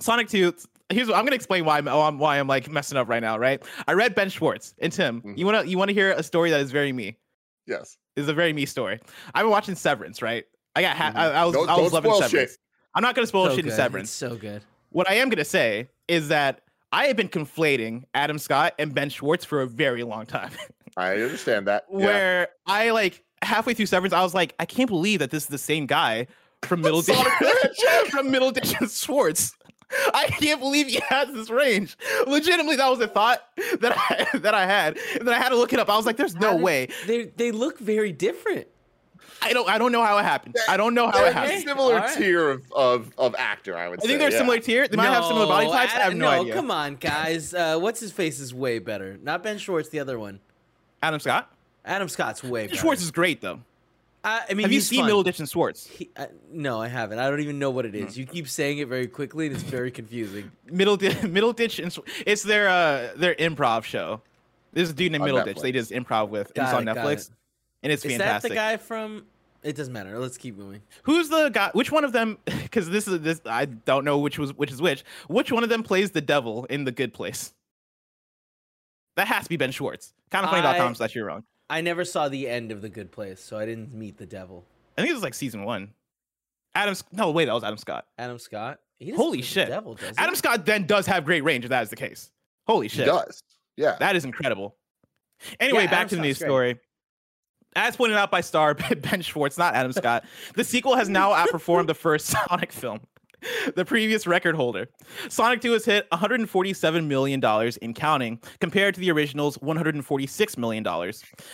Sonic 2. Here's what I'm gonna explain why I'm, oh, I'm- why I'm like messing up right now, right? I read Ben Schwartz and Tim. Mhm. You wanna you wanna hear a story that is very me? Yes. It's a very me story. I've been watching Severance, right? I got ha- Mhm. I, I was Don't- I was don't loving spoil shit. Severance. I'm not gonna spoil So shit in. Severance. It's so good. What I am gonna say is that I have been conflating Adam Scott and Ben Schwartz for a very long time. I understand that. Yeah. Where I like halfway through Severance, I was like, I can't believe that this is the same guy from Middleditch the Hedgehog. from Middleditch and Schwartz. I can't believe he has this range. Legitimately, that was a thought that I that I had, and then I had to look it up. I was like, "There's no How way." They they look very different. I don't. I don't know how it happened. I don't know how They're it a happened. similar Alright. tier of, of of actor, I would I say. I think they're yeah. similar tier. They might have similar body types. I have Adam- no, idea. come on, guys. Uh, what's his face is way better. Not Ben Schwartz, the other one. Adam Scott. Adam Scott's way better. Schwartz is great though. I, I mean, Have you seen fun. Middleditch and Schwartz? He, uh, no, I haven't. I don't even know what it Hmm. You keep saying it very quickly, and it's very confusing. Middle Di- Middleditch and Sw- it's their uh their improv show. There's a dude named Middleditch. They just improv with. Got it's on it, Netflix, it. and it's Is that the guy from? It doesn't matter. Let's keep moving. Who's the guy? Which one of them? Because this is this. I don't know which was which is which. Which one of them plays the devil in the Good Place? That has to be Ben Schwartz. Kind Kindoffunny.com I- slash you're wrong. I never saw the end of The Good Place, so I didn't meet the devil. I think it was like season one. Adam's no wait, that was Adam Scott. Adam Scott. He Holy play the shit. Devil, does he? Adam Scott then does have great range if that is the case. Holy He shit. does. Yeah. That is incredible. Anyway, Yeah, back Adam to the news great. story. As pointed out by star Ben Schwartz, not Adam Scott, the sequel has now outperformed the first Sonic film, the previous record holder. Sonic 2 has hit $147 million in counting, compared to the original's $146 million.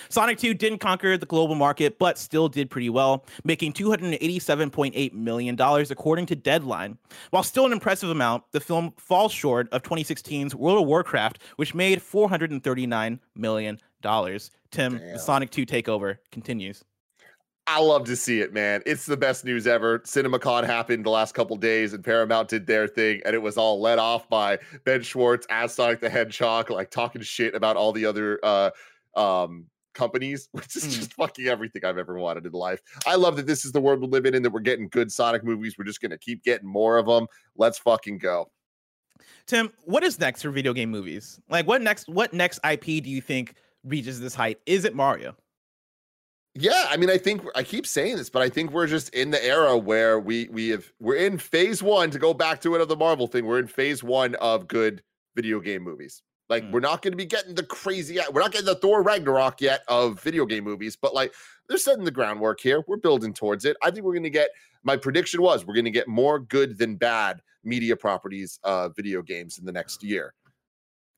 Sonic 2 didn't conquer the global market, but still did pretty well, making $287.8 million according to Deadline. While still an impressive amount, the film falls short of 2016's World of Warcraft, which made $439 million. Tim, Damn. the Sonic 2 takeover continues. I love to see it, man. It's the best news ever. CinemaCon happened the last couple days, and Paramount did their thing, and it was all led off by Ben Schwartz as Sonic the Hedgehog, like talking shit about all the other uh, um, companies, which is Mm. just fucking everything I've ever wanted in life. I love that this is the world we live in, and that we're getting good Sonic movies. We're just gonna keep getting more of them. Let's fucking go. Tim, what is next for video game movies? Like what next what next IP do you think reaches this height? Is it Mario? Yeah, I mean, I think I keep saying this, but I think we're just in the era where we we have we're in phase one to go back to it of the Marvel thing. We're in phase one of good video game movies. Like Mm. we're not going to be getting the crazy. We're not getting the Thor Ragnarok yet of video game movies, but like they're setting the groundwork here. We're building towards it. I think we're going to get. My prediction was we're going to get more good than bad media properties, uh, video games in the next year.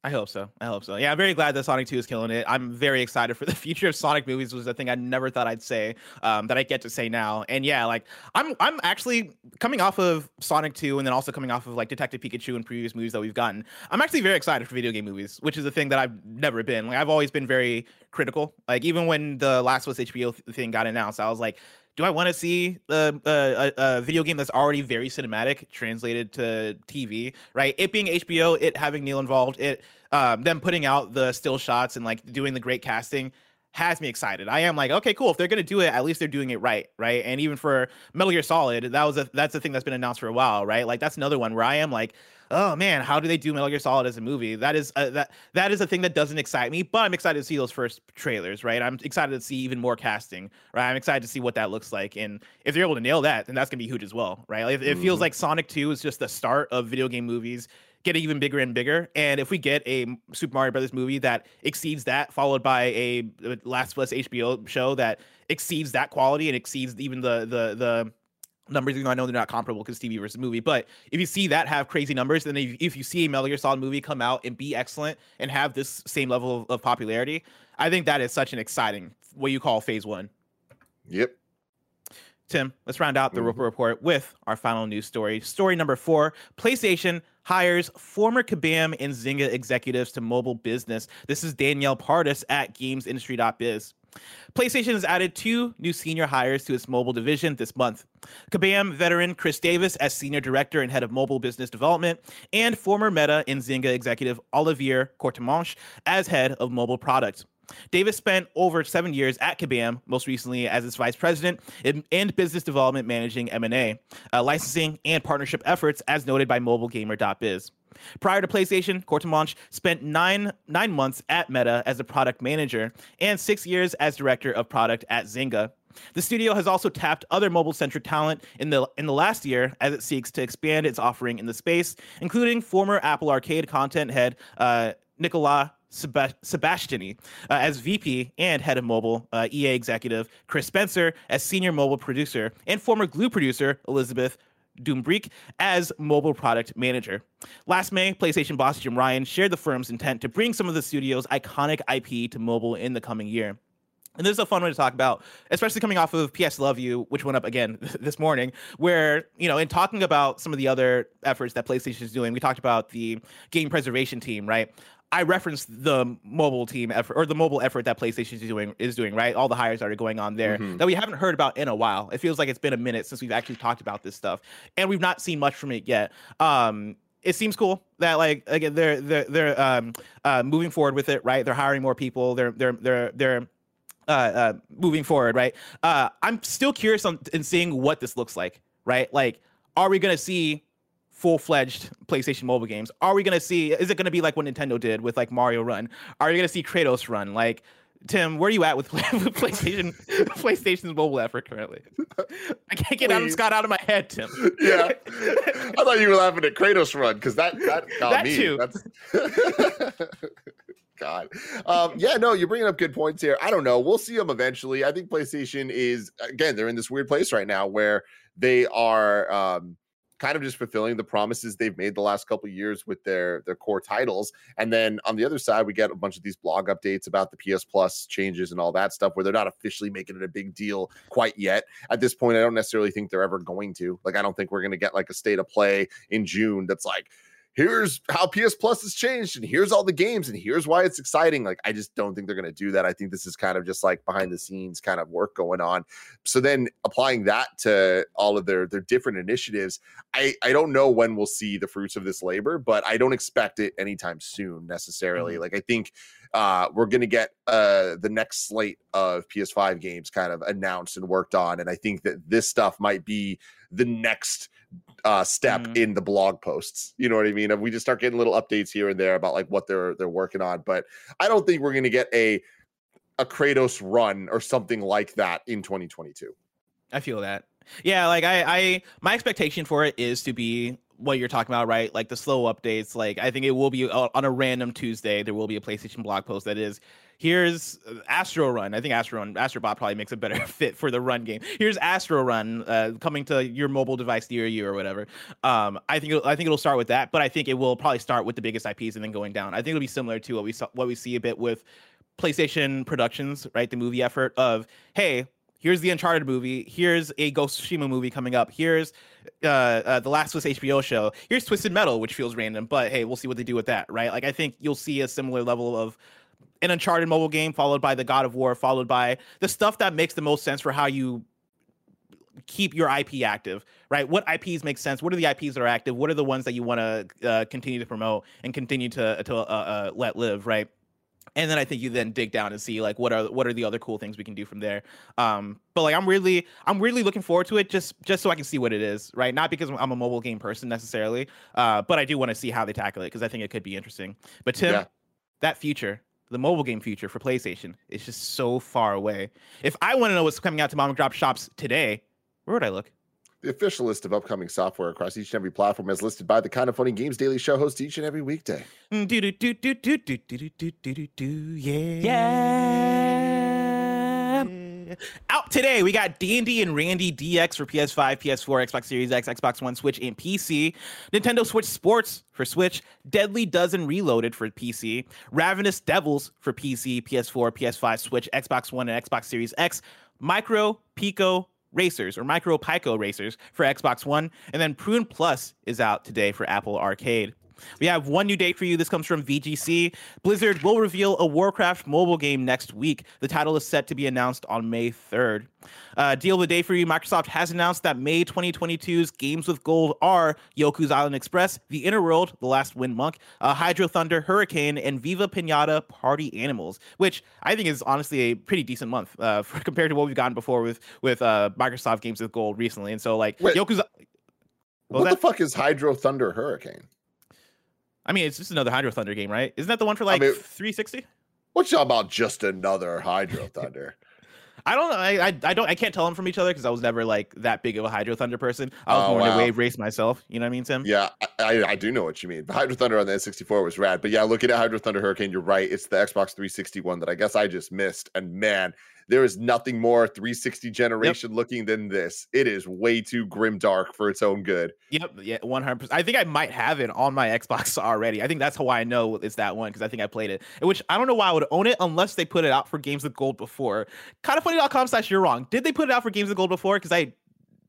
I hope so. I hope so. Yeah, I'm very glad that Sonic 2 is killing it. I'm very excited for the future of Sonic movies, was a thing I never thought I'd say, um, that I get to say now. And yeah, like I'm I'm actually coming off of Sonic 2 and then also coming off of like Detective Pikachu and previous movies that we've gotten. I'm actually very excited for video game movies, which is a thing that I've never been. Like I've always been very critical. Like even when the Last of Us HBO th- thing got announced, I was like, do I want to see uh, a, a, a video game that's already very cinematic translated to TV? Right? It being HBO, it having Neil involved, it um, them putting out the still shots and like doing the great casting has me excited. I am like, okay, cool. If they're gonna do it, at least they're doing it right, right? And even for Metal Gear Solid, that was a that's the thing that's been announced for a while, right? Like that's another one where I am like, oh man, how do they do Metal Gear Solid as a movie? That is uh, that that is a thing that doesn't excite me, but I'm excited to see those first trailers, right? I'm excited to see even more casting, right? I'm excited to see what that looks like, and if they're able to nail that, then that's gonna be huge as well, right? Like, it, it feels like Sonic Two is just the start of video game movies getting even bigger and bigger. And if we get a Super Mario Brothers movie that exceeds that, followed by a Last of Us HBO show that exceeds that quality and exceeds even the the the numbers, even though I know they're not comparable because TV versus movie. But if you see that have crazy numbers, then if, if you see a Metal Gear Solid movie come out and be excellent and have this same level of, of popularity, I think that is such an exciting what you call phase one. Yep. Tim, let's round out the Mhm. Roper Report with our final news story. Story number four PlayStation hires former Kabam and Zynga executives to mobile business. This is Danielle Partis at gamesindustry.biz. PlayStation has added two new senior hires to its mobile division this month. Kabam veteran Chris Davis as senior director and head of mobile business development, and former Meta and Zynga executive Olivier Courtemanche as head of mobile product. Davis spent over seven years at Kabam, most recently as its vice president in- and business development managing M&A, uh, licensing, and partnership efforts, as noted by MobileGamer.biz. Prior to PlayStation, Courtemanche spent nine nine months at Meta as a product manager and six years as director of product at Zynga. The studio has also tapped other mobile-centric talent in the in the last year as it seeks to expand its offering in the space, including former Apple Arcade content head uh, Nicolas Seba- Sebastiani uh, as VP and head of mobile, uh, EA executive Chris Spencer as senior mobile producer, and former Glu producer Elizabeth Dumbrick as mobile product manager. Last May, PlayStation boss Jim Ryan shared the firm's intent to bring some of the studio's iconic IP to mobile in the coming year. And this is a fun one to talk about, especially coming off of PS Love You, which went up again this morning, where, you know, in talking about some of the other efforts that PlayStation is doing, we talked about the game preservation team, right? I referenced the mobile team effort or the mobile effort that PlayStation is doing is doing, right? All the hires that are going on there Mhm. that we haven't heard about in a while. It feels like it's been a minute since we've actually talked about this stuff. And we've not seen much from it yet. Um it seems cool that like again they're they're they're um uh moving forward with it, right? They're hiring more people. They're they're they're they're uh, uh, moving forward, right? Uh, I'm still curious on in seeing what this looks like, right? Like, are we gonna see full-fledged PlayStation mobile games? Are we gonna see? Is it gonna be like what Nintendo did with like Mario Run? Are you gonna see Kratos Run? Like, Tim, where are you at with, with PlayStation PlayStation's mobile effort currently? I can't get Adam. Scott out of my head, Tim. yeah. I thought you were laughing at Kratos run because that that got That me. too. That's God. Um, yeah, no, you're bringing up good points here. I don't know. We'll see them eventually. I think PlayStation is again, they're in this weird place right now where they are um, kind of just fulfilling the promises they've made the last couple years with their their core titles. And then on the other side, we get a bunch of these blog updates about the PS Plus changes and all that stuff where they're not officially making it a big deal quite yet. At this point, I don't necessarily think they're ever going to. Like, I don't think we're going to get like a state of play in June that's like, here's how PS Plus has changed, and here's all the games, and here's why it's exciting. Like, I just don't think they're going to do that. I think this is kind of just like behind the scenes kind of work going on. So then applying that to all of their their different initiatives, I I don't know when we'll see the fruits of this labor, but I don't expect it anytime soon necessarily. Like, I think uh, we're going to get uh, the next slate of PS5 games kind of announced and worked on, and I think that this stuff might be the next uh step Mhm. in the blog posts you know what i mean and we just start getting little updates here and there about like what they're they're working on but i don't think we're going to get a a kratos run or something like that in 2022 I feel that. Yeah, like I, I, my expectation for it is to be what you're talking about, right? Like the slow updates. Like I think it will be uh, on a random Tuesday. There will be a PlayStation blog post that is here's Astro Run. I think Astro Run, Astrobot probably makes a better fit for the run game. Here's Astro Run uh, coming to your mobile device near you or whatever. Um, I think it'll, I think it'll start with that, but I think it will probably start with the biggest IPs and then going down. I think it'll be similar to what we saw, what we see a bit with PlayStation Productions, right? The movie effort of hey, here's the Uncharted movie, here's a Ghost Tsushima movie coming up, here's uh, uh, the Last of Us HBO show, here's Twisted Metal, which feels random, but hey, we'll see what they do with that, right? Like I think you'll see a similar level of an Uncharted mobile game, followed by the God of War, followed by the stuff that makes the most sense for how you keep your IP active, right? What IPs make sense? What are the IPs that are active? What are the ones that you want to uh, continue to promote and continue to to uh, uh, let live, right? And then I think you then dig down and see like what are what are the other cool things we can do from there. Um, but like I'm really I'm really looking forward to it just just so I can see what it is, right? Not because I'm a mobile game person necessarily, uh, but I do want to see how they tackle it because I think it could be interesting. But Tim, Yeah. that future, the mobile game future for PlayStation, is just so far away. If I want to know what's coming out to mom and drop shops today, where would I look? The official list of upcoming software across each and every platform is listed by the kind of funny games daily show host each and every weekday Mm, Do do do do do do do do do do do yeah yeah. Out today, we got Dandy and Randy DX for PS5, PS4, Xbox Series X, Xbox One, Switch, and PC. Nintendo Switch Sports for Switch. Deadly Dozen Reloaded for PC. Ravenous Devils for PC, PS4, PS5, Switch, Xbox One, and Xbox Series X. Micro Pico Racers or Micro Pico Racers for Xbox One. And then Prune Plus is out today for Apple Arcade. We have one new date for you. This comes from VGC. Blizzard will reveal a Warcraft mobile game next week. The title is set to be announced on May 3rd. Uh, deal of the day for you. Microsoft has announced that May 2022's games with gold are Yoku's Island Express, The Inner World, The Last Wind Monk, uh, Hydro Thunder, Hurricane, and Viva Pinata Party Animals, which I think is honestly a pretty decent month uh, for, compared to what we've gotten before with with uh, Microsoft games with gold recently. And so, like, Wait. Yoku's. what, was the fuck is hydro thunder hurricane I mean, it's just another Hydro Thunder game, right? Isn't that the one for like mean- 360? what's y'all about just another hydro thunder I don't know. I, I I don't. I can't tell them from each other because I was never like that big of a Hydro Thunder person. I was Oh, more wow. into wave race myself. You know what I mean, Tim? Yeah, I, I, I do know what you mean. But Hydro Thunder on the N64 was rad. But yeah, looking at Hydro Thunder Hurricane, you're right. It's the Xbox 360 one that I guess I just missed. And man, there is nothing more 360 generation looking than this. It is way too grim dark for its own good. Yep. Yeah. One hundred percent. I think I might have it on my Xbox already. I think that's how I know it's that one because I think I played it. Which I don't know why I would own it unless they put it out for Games of Gold before. Kind of funny.com slash you're wrong. Did they put it out for Games of Gold before? Because I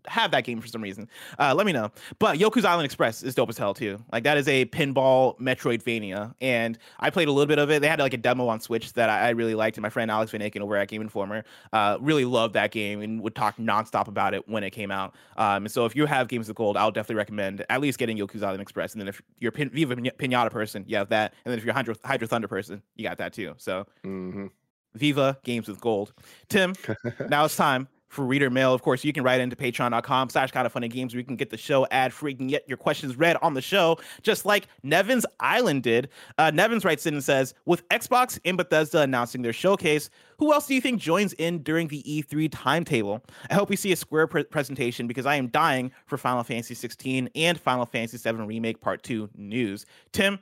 have that game for some reason. Uh, let me know. But Yoku's Island Express is dope as hell too. Like that is a pinball Metroidvania, and I played a little bit of it. They had like a demo on Switch that I, I really liked, and my friend Alex Van Aken over at Game Informer uh, really loved that game and would talk nonstop about it when it came out. Um, and so if you have games of gold, I'll definitely recommend at least getting Yoku's Island Express. And then if you're a Pin- Viva Pinata person, you have that. And then if you're a Hydro, Hydro Thunder person, you got that too. So hmm Viva Games with Gold. Tim, now it's time for reader mail. Of course, you can write into patreon.com slash kind of funny games where you can get the show ad free and get your questions read on the show, just like Nevans Island did. Uh, Nevans writes in and says, with Xbox and Bethesda announcing their showcase, who else do you think joins in during the E3 timetable? I hope we see a Square pre- presentation because I am dying for Final Fantasy 16 and Final Fantasy 7 Remake Part 2 news. Tim,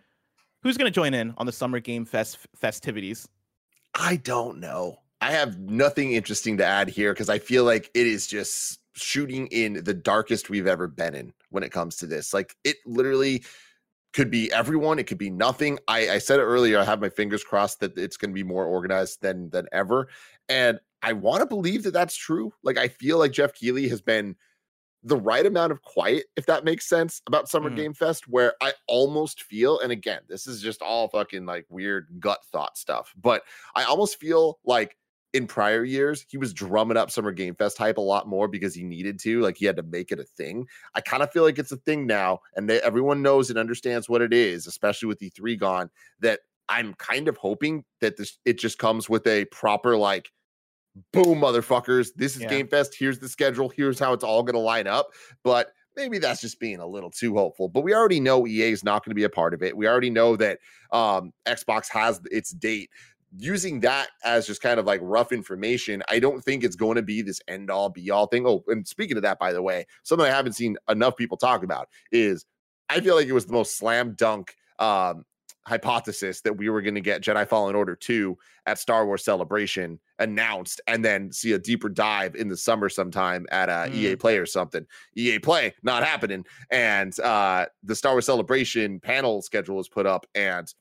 who's going to join in on the Summer Game Fest festivities? I don't know. I have nothing interesting to add here because I feel like it is just shooting in the darkest we've ever been in when it comes to this. Like it literally could be everyone, it could be nothing. I, I said it earlier. I have my fingers crossed that it's going to be more organized than than ever, and I want to believe that that's true. Like I feel like Jeff Keighley has been the right amount of quiet, if that makes sense, about Summer mm. Game Fest, where I almost feel, and again, this is just all fucking like weird gut thought stuff, but I almost feel like in prior years, he was drumming up Summer Game Fest hype a lot more because he needed to. Like he had to make it a thing. I kind of feel like it's a thing now, and they, everyone knows and understands what it is, especially with E3 gone. That I'm kind of hoping that this it just comes with a proper like, boom, motherfuckers. This is yeah. Game Fest. Here's the schedule. Here's how it's all going to line up. But maybe that's just being a little too hopeful. But we already know EA is not going to be a part of it. We already know that um, Xbox has its date using that as just kind of like rough information, I don't think it's going to be this end all be all thing. Oh, and speaking of that, by the way, something I haven't seen enough people talk about is I feel like it was the most slam dunk um, hypothesis that we were going to get Jedi Fallen Order 2 at Star Wars Celebration announced and then see a deeper dive in the summer sometime at uh, mm. EA Play or something. EA Play not happening. And uh, the Star Wars Celebration panel schedule was put up and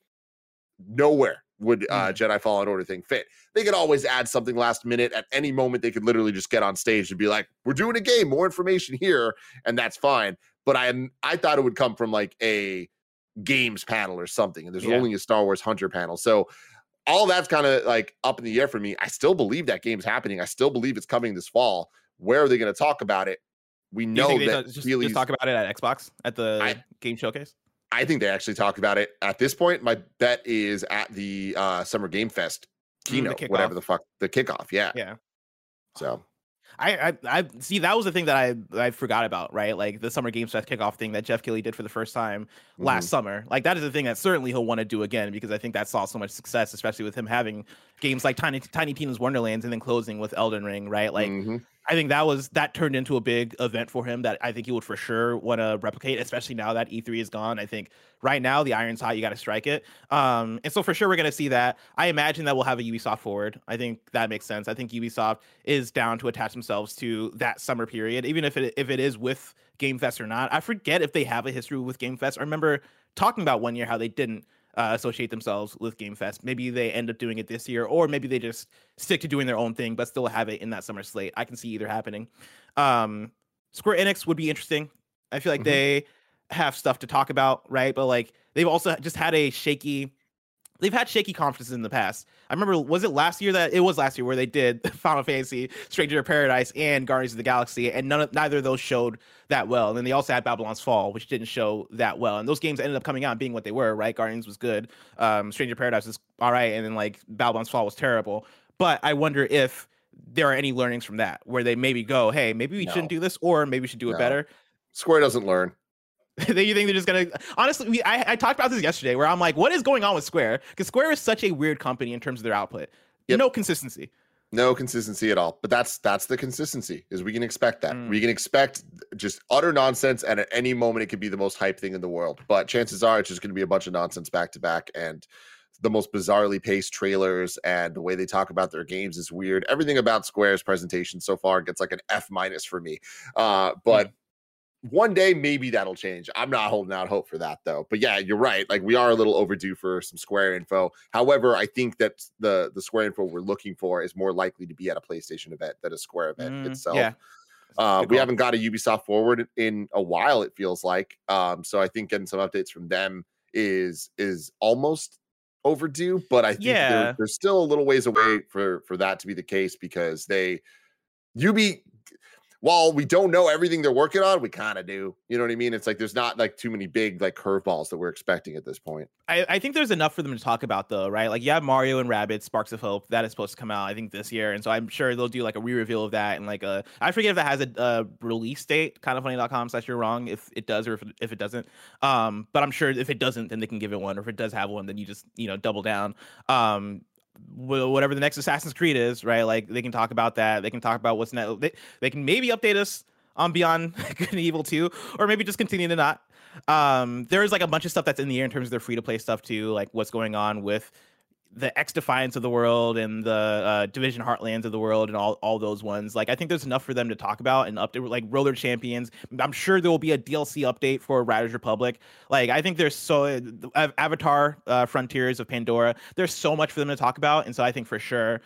nowhere would uh, mm. Jedi Fallen Order thing fit. They could always add something last minute. At any moment, they could literally just get on stage and be like, "We're doing a game, more information here," and that's fine. But I I thought it would come from like a games panel or something, and there's yeah. only a Star Wars Hunter panel, so all that's kind of like up in the air for me. I still believe that game's happening. I still believe it's coming this fall. Where are they going to talk about it? We know that just, just, talk about it at Xbox at the I, game showcase. I think they actually talked about it at this point. My bet is at the uh, Summer Game Fest mm, keynote, mm, whatever the fuck the kickoff. Yeah, yeah. So I, I, I see that was the thing that I I forgot about, right? Like the Summer Games Fest kickoff thing that Jeff Keighley did for the first time last mm-hmm. summer. Like that is the thing that certainly he'll want to do again because I think that saw so much success, especially with him having games like Tiny Tiny Tina's Wonderlands and then closing with Elden Ring, right? Like mm-hmm. I think that was that turned into a big event for him that I think he would for sure want to replicate, especially now that E3 is gone. I think right now the iron's hot, you got to strike it. Um, and so for sure we're gonna see that. I imagine that we'll have a Ubisoft forward. I think that makes sense. I think Ubisoft is down to attach themselves to that summer period, even if it if it is with Game Fest or not. I forget if they have a history with Game Fest. I remember talking about one year how they didn't uh, associate themselves with Game Fest. Maybe they end up doing it this year, or maybe they just stick to doing their own thing, but still have it in that summer slate. I can see either happening. Um, Square Enix would be interesting. I feel like mm-hmm. they have stuff to talk about, right? But like they've also just had a shaky they've had shaky conferences in the past. I remember, was it last year that it was last year where they did Final Fantasy, Stranger of Paradise, and Guardians of the Galaxy, and none of, neither of those showed that well. And then they also had Babylon's Fall, which didn't show that well. And those games ended up coming out and being what they were, right? Guardians was good, um, Stranger of Paradise was all right, and then like Babylon's Fall was terrible. But I wonder if there are any learnings from that where they maybe go, hey, maybe we no. shouldn't do this, or maybe we should do no. it better. Square doesn't learn. that you think they're just gonna honestly we, I, I talked about this yesterday where i'm like what is going on with square? Because square is such a weird company in terms of their output. Yep. no consistency. No consistency at all. But that's that's the consistency is we can expect that. Mm. we can expect just utter nonsense and at any moment it could be the most hype thing in the world. But chances are it's just going to be a bunch of nonsense back to back and the most bizarrely paced trailers and the way they talk about their games is weird. Everything about square's presentation so far gets like an f minus for me. Uh, but mm one day maybe that'll change. I'm not holding out hope for that though. But yeah, you're right. Like we are a little overdue for some Square info. However, I think that the the Square info we're looking for is more likely to be at a PlayStation event than a Square event mm, itself. Yeah. Uh, we haven't got a Ubisoft forward in a while. It feels like, um, so I think getting some updates from them is is almost overdue. But I think yeah. they're, they're still a little ways away for for that to be the case because they Ubi while we don't know everything they're working on, we kind of do. You know what I mean? It's like there's not like too many big like curveballs that we're expecting at this point. I, I think there's enough for them to talk about though, right? Like you have Mario and Rabbids Sparks of Hope that is supposed to come out I think this year, and so I'm sure they'll do like a re-reveal of that and like a I forget if that has a, a release date, kind of funny.com slash you're wrong if it does or if, if it doesn't. Um, but I'm sure if it doesn't, then they can give it one, or if it does have one, then you just you know double down. Um, whatever the next Assassin's Creed is, right? Like they can talk about that. They can talk about what's next. They, they can maybe update us on Beyond Good and Evil 2, or maybe just continue to not. Um, there is like a bunch of stuff that's in the air in terms of their free to play stuff too, like what's going on with the XDefiant of the world and the uh, Division Heartlands of the world and all, all those ones. Like I think there's enough for them to talk about and update like Roller Champions. I'm sure there will be a DLC update for Riders Republic. Like I think there's so uh, Avatar uh, Frontiers of Pandora. There's so much for them to talk about, and so I think for sure,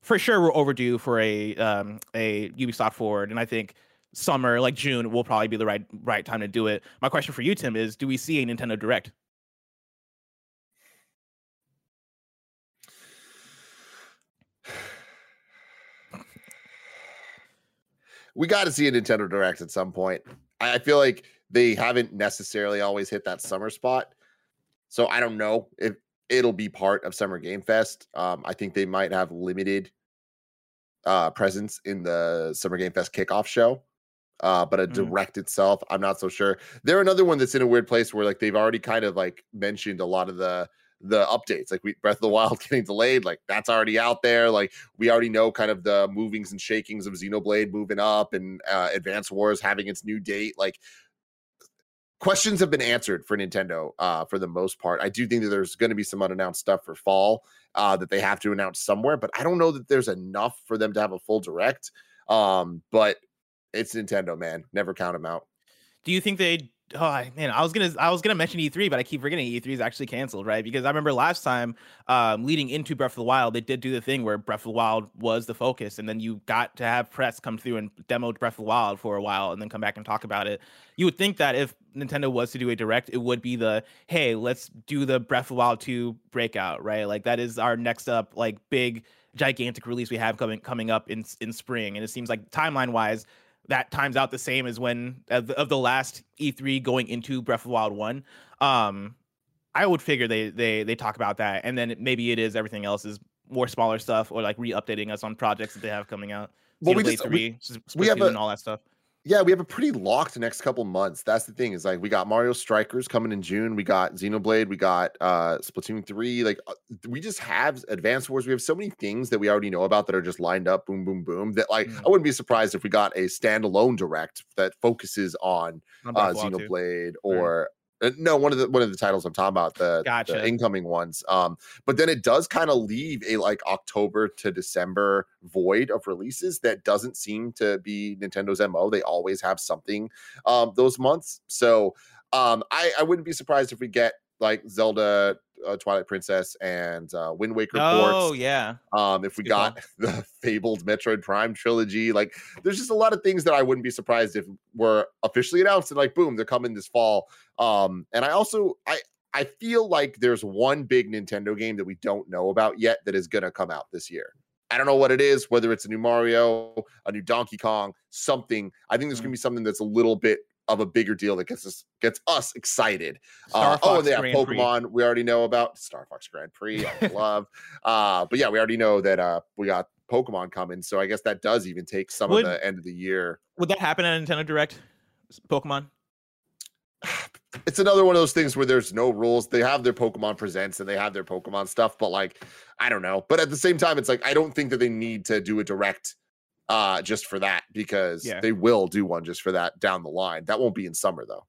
for sure we're overdue for a um, a Ubisoft Forward, and I think summer, like June, will probably be the right right time to do it. My question for you, Tim, is: Do we see a Nintendo Direct? We got to see a Nintendo Direct at some point. I feel like they haven't necessarily always hit that summer spot. So I don't know if it'll be part of Summer Game Fest. Um, I think they might have limited uh, presence in the Summer Game Fest kickoff show uh, but a mm. direct itself, I'm not so sure. They're another one that's in a weird place where like they've already kind of like mentioned a lot of the the updates. Like we Breath of the Wild getting delayed, like that's already out there. Like we already know kind of the movings and shakings of Xenoblade moving up and uh, Advance Wars having its new date. Like questions have been answered for Nintendo uh, for the most part. I do think that there's going to be some unannounced stuff for fall uh, that they have to announce somewhere, but I don't know that there's enough for them to have a full direct. Um, but it's Nintendo, man. Never count them out. Do you think they? Oh man, I was gonna I was gonna mention E3, but I keep forgetting E3 is actually canceled, right? Because I remember last time, um, leading into Breath of the Wild, they did do the thing where Breath of the Wild was the focus, and then you got to have press come through and demo Breath of the Wild for a while, and then come back and talk about it. You would think that if Nintendo was to do a direct, it would be the hey, let's do the Breath of the Wild 2 breakout, right? Like that is our next up, like big gigantic release we have coming coming up in in spring, and it seems like timeline wise that times out the same as when of the, of the last E3 going into Breath of the Wild one. Um, I would figure they they they talk about that, and then maybe it is everything else is more smaller stuff or like re-updating us on projects that they have coming out. Well, we just, 3, we, we have a, and all that stuff yeah, we have a pretty locked next couple months. That's the thing is like we got Mario Strikers coming in June. We got Xenoblade. We got uh Splatoon three. Like uh, we just have Advance Wars. We have so many things that we already know about that are just lined up. Boom, boom, boom. That like mm. I wouldn't be surprised if we got a standalone direct that focuses on uh, Xenoblade or uh, no, one of the one of the titles I'm talking about, the, gotcha. the incoming ones. Um, but then it does kind of leave a like October to December void of releases that doesn't seem to be Nintendo's MO. They always have something um those months. So um I, I wouldn't be surprised if we get like Zelda uh, Twilight Princess and uh, Wind Waker ports. oh, ports. yeah. Um, if we got the fabled Metroid Prime trilogy, like there's just a lot of things that I wouldn't be surprised if were officially announced and like boom, they're coming this fall. Um, and I also I I feel like there's one big Nintendo game that we don't know about yet that is gonna come out this year. I don't know what it is, whether it's a new Mario, a new Donkey Kong, something. I think there's mm-hmm. gonna be something that's a little bit of a bigger deal that gets us gets us excited. Uh, oh, and they have Pokemon. Prix. We already know about Star Fox Grand Prix. I love. uh, but yeah, we already know that uh, we got Pokemon coming. So I guess that does even take some would, of the end of the year. Would that happen at Nintendo Direct? Pokemon. It's another one of those things where there's no rules. They have their Pokemon presents and they have their Pokemon stuff, but like, I don't know. But at the same time, it's like I don't think that they need to do a direct uh, just for that because yeah. they will do one just for that down the line. That won't be in summer though.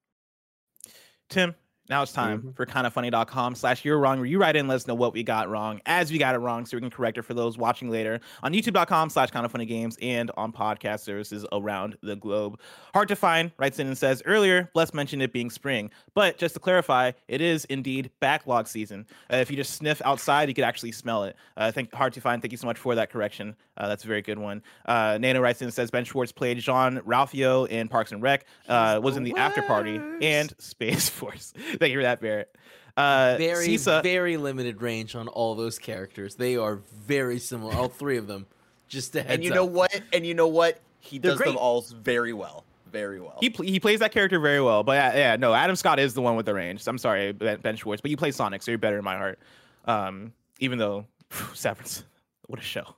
Tim, now it's time mm-hmm. for kindafunny.com slash you're wrong, where you write in let us know what we got wrong as we got it wrong so we can correct it for those watching later on youtube.com slash kindafunnygames and on podcast services around the globe. Hard to find, writes in and says, earlier, Bless mentioned it being spring, but just to clarify, it is indeed backlog season. Uh, if you just sniff outside, you could actually smell it. Uh, think Hard to find, thank you so much for that correction. Uh, that's a very good one. Uh, Nano writes in and says, Ben Schwartz played Jean-Ralphio in Parks and Rec, uh, was in the after party and Space Force. Thank you for that, Barrett. Uh, very, Sisa, very limited range on all those characters. They are very similar, all three of them. Just a heads And you know what? And you know what? he They're does great. them all very well, very well. He pl- he plays that character very well, but yeah, yeah, no, Adam Scott is the one with the range. I'm sorry, Ben Ben Schwartz, but you play Sonic, so you're better in my heart. Um, even though Severance, what a show,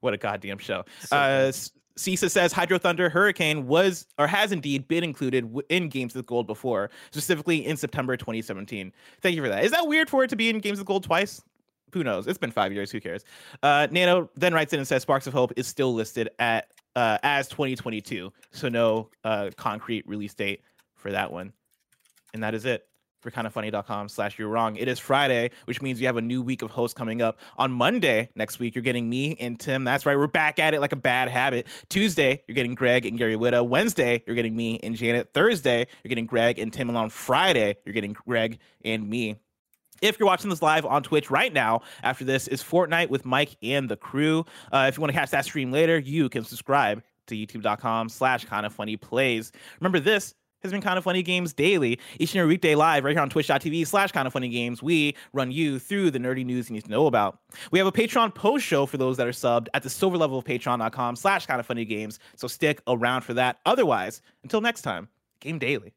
what a goddamn show. uh, S- CISA says Hydro Thunder Hurricane was or has indeed been included in Games with Gold before, specifically in September 2017. Thank you for that. Is that weird for it to be in Games with Gold twice? Who knows? It's been five years. Who cares? Uh, Nano then writes in and says Sparks of Hope is still listed at uh, as 2022, so no uh, concrete release date for that one. And that is it for kindoffunny.com slash you're wrong. It is Friday, which means you have a new week of hosts coming up. On Monday next week, you're getting me and Tim. That's right. We're back at it like a bad habit. Tuesday, you're getting Greg and Gary Whitta. Wednesday, you're getting me and Janet. Thursday, you're getting Greg and Tim. And on Friday, you're getting Greg and me. If you're watching this live on Twitch right now, after this is Fortnite with Mike and the crew. Uh, if you want to catch that stream later, you can subscribe to youtube.com slash kind of funny plays. Remember, this has been kind of funny games daily. Each and every weekday live right here on twitch.tv slash kind of funny games we run you through the nerdy news you need to know about. We have a patreon post show for those that are subbed at the silver level of patreon.com slash kind of funny games so stick around for that. Otherwise until next time game daily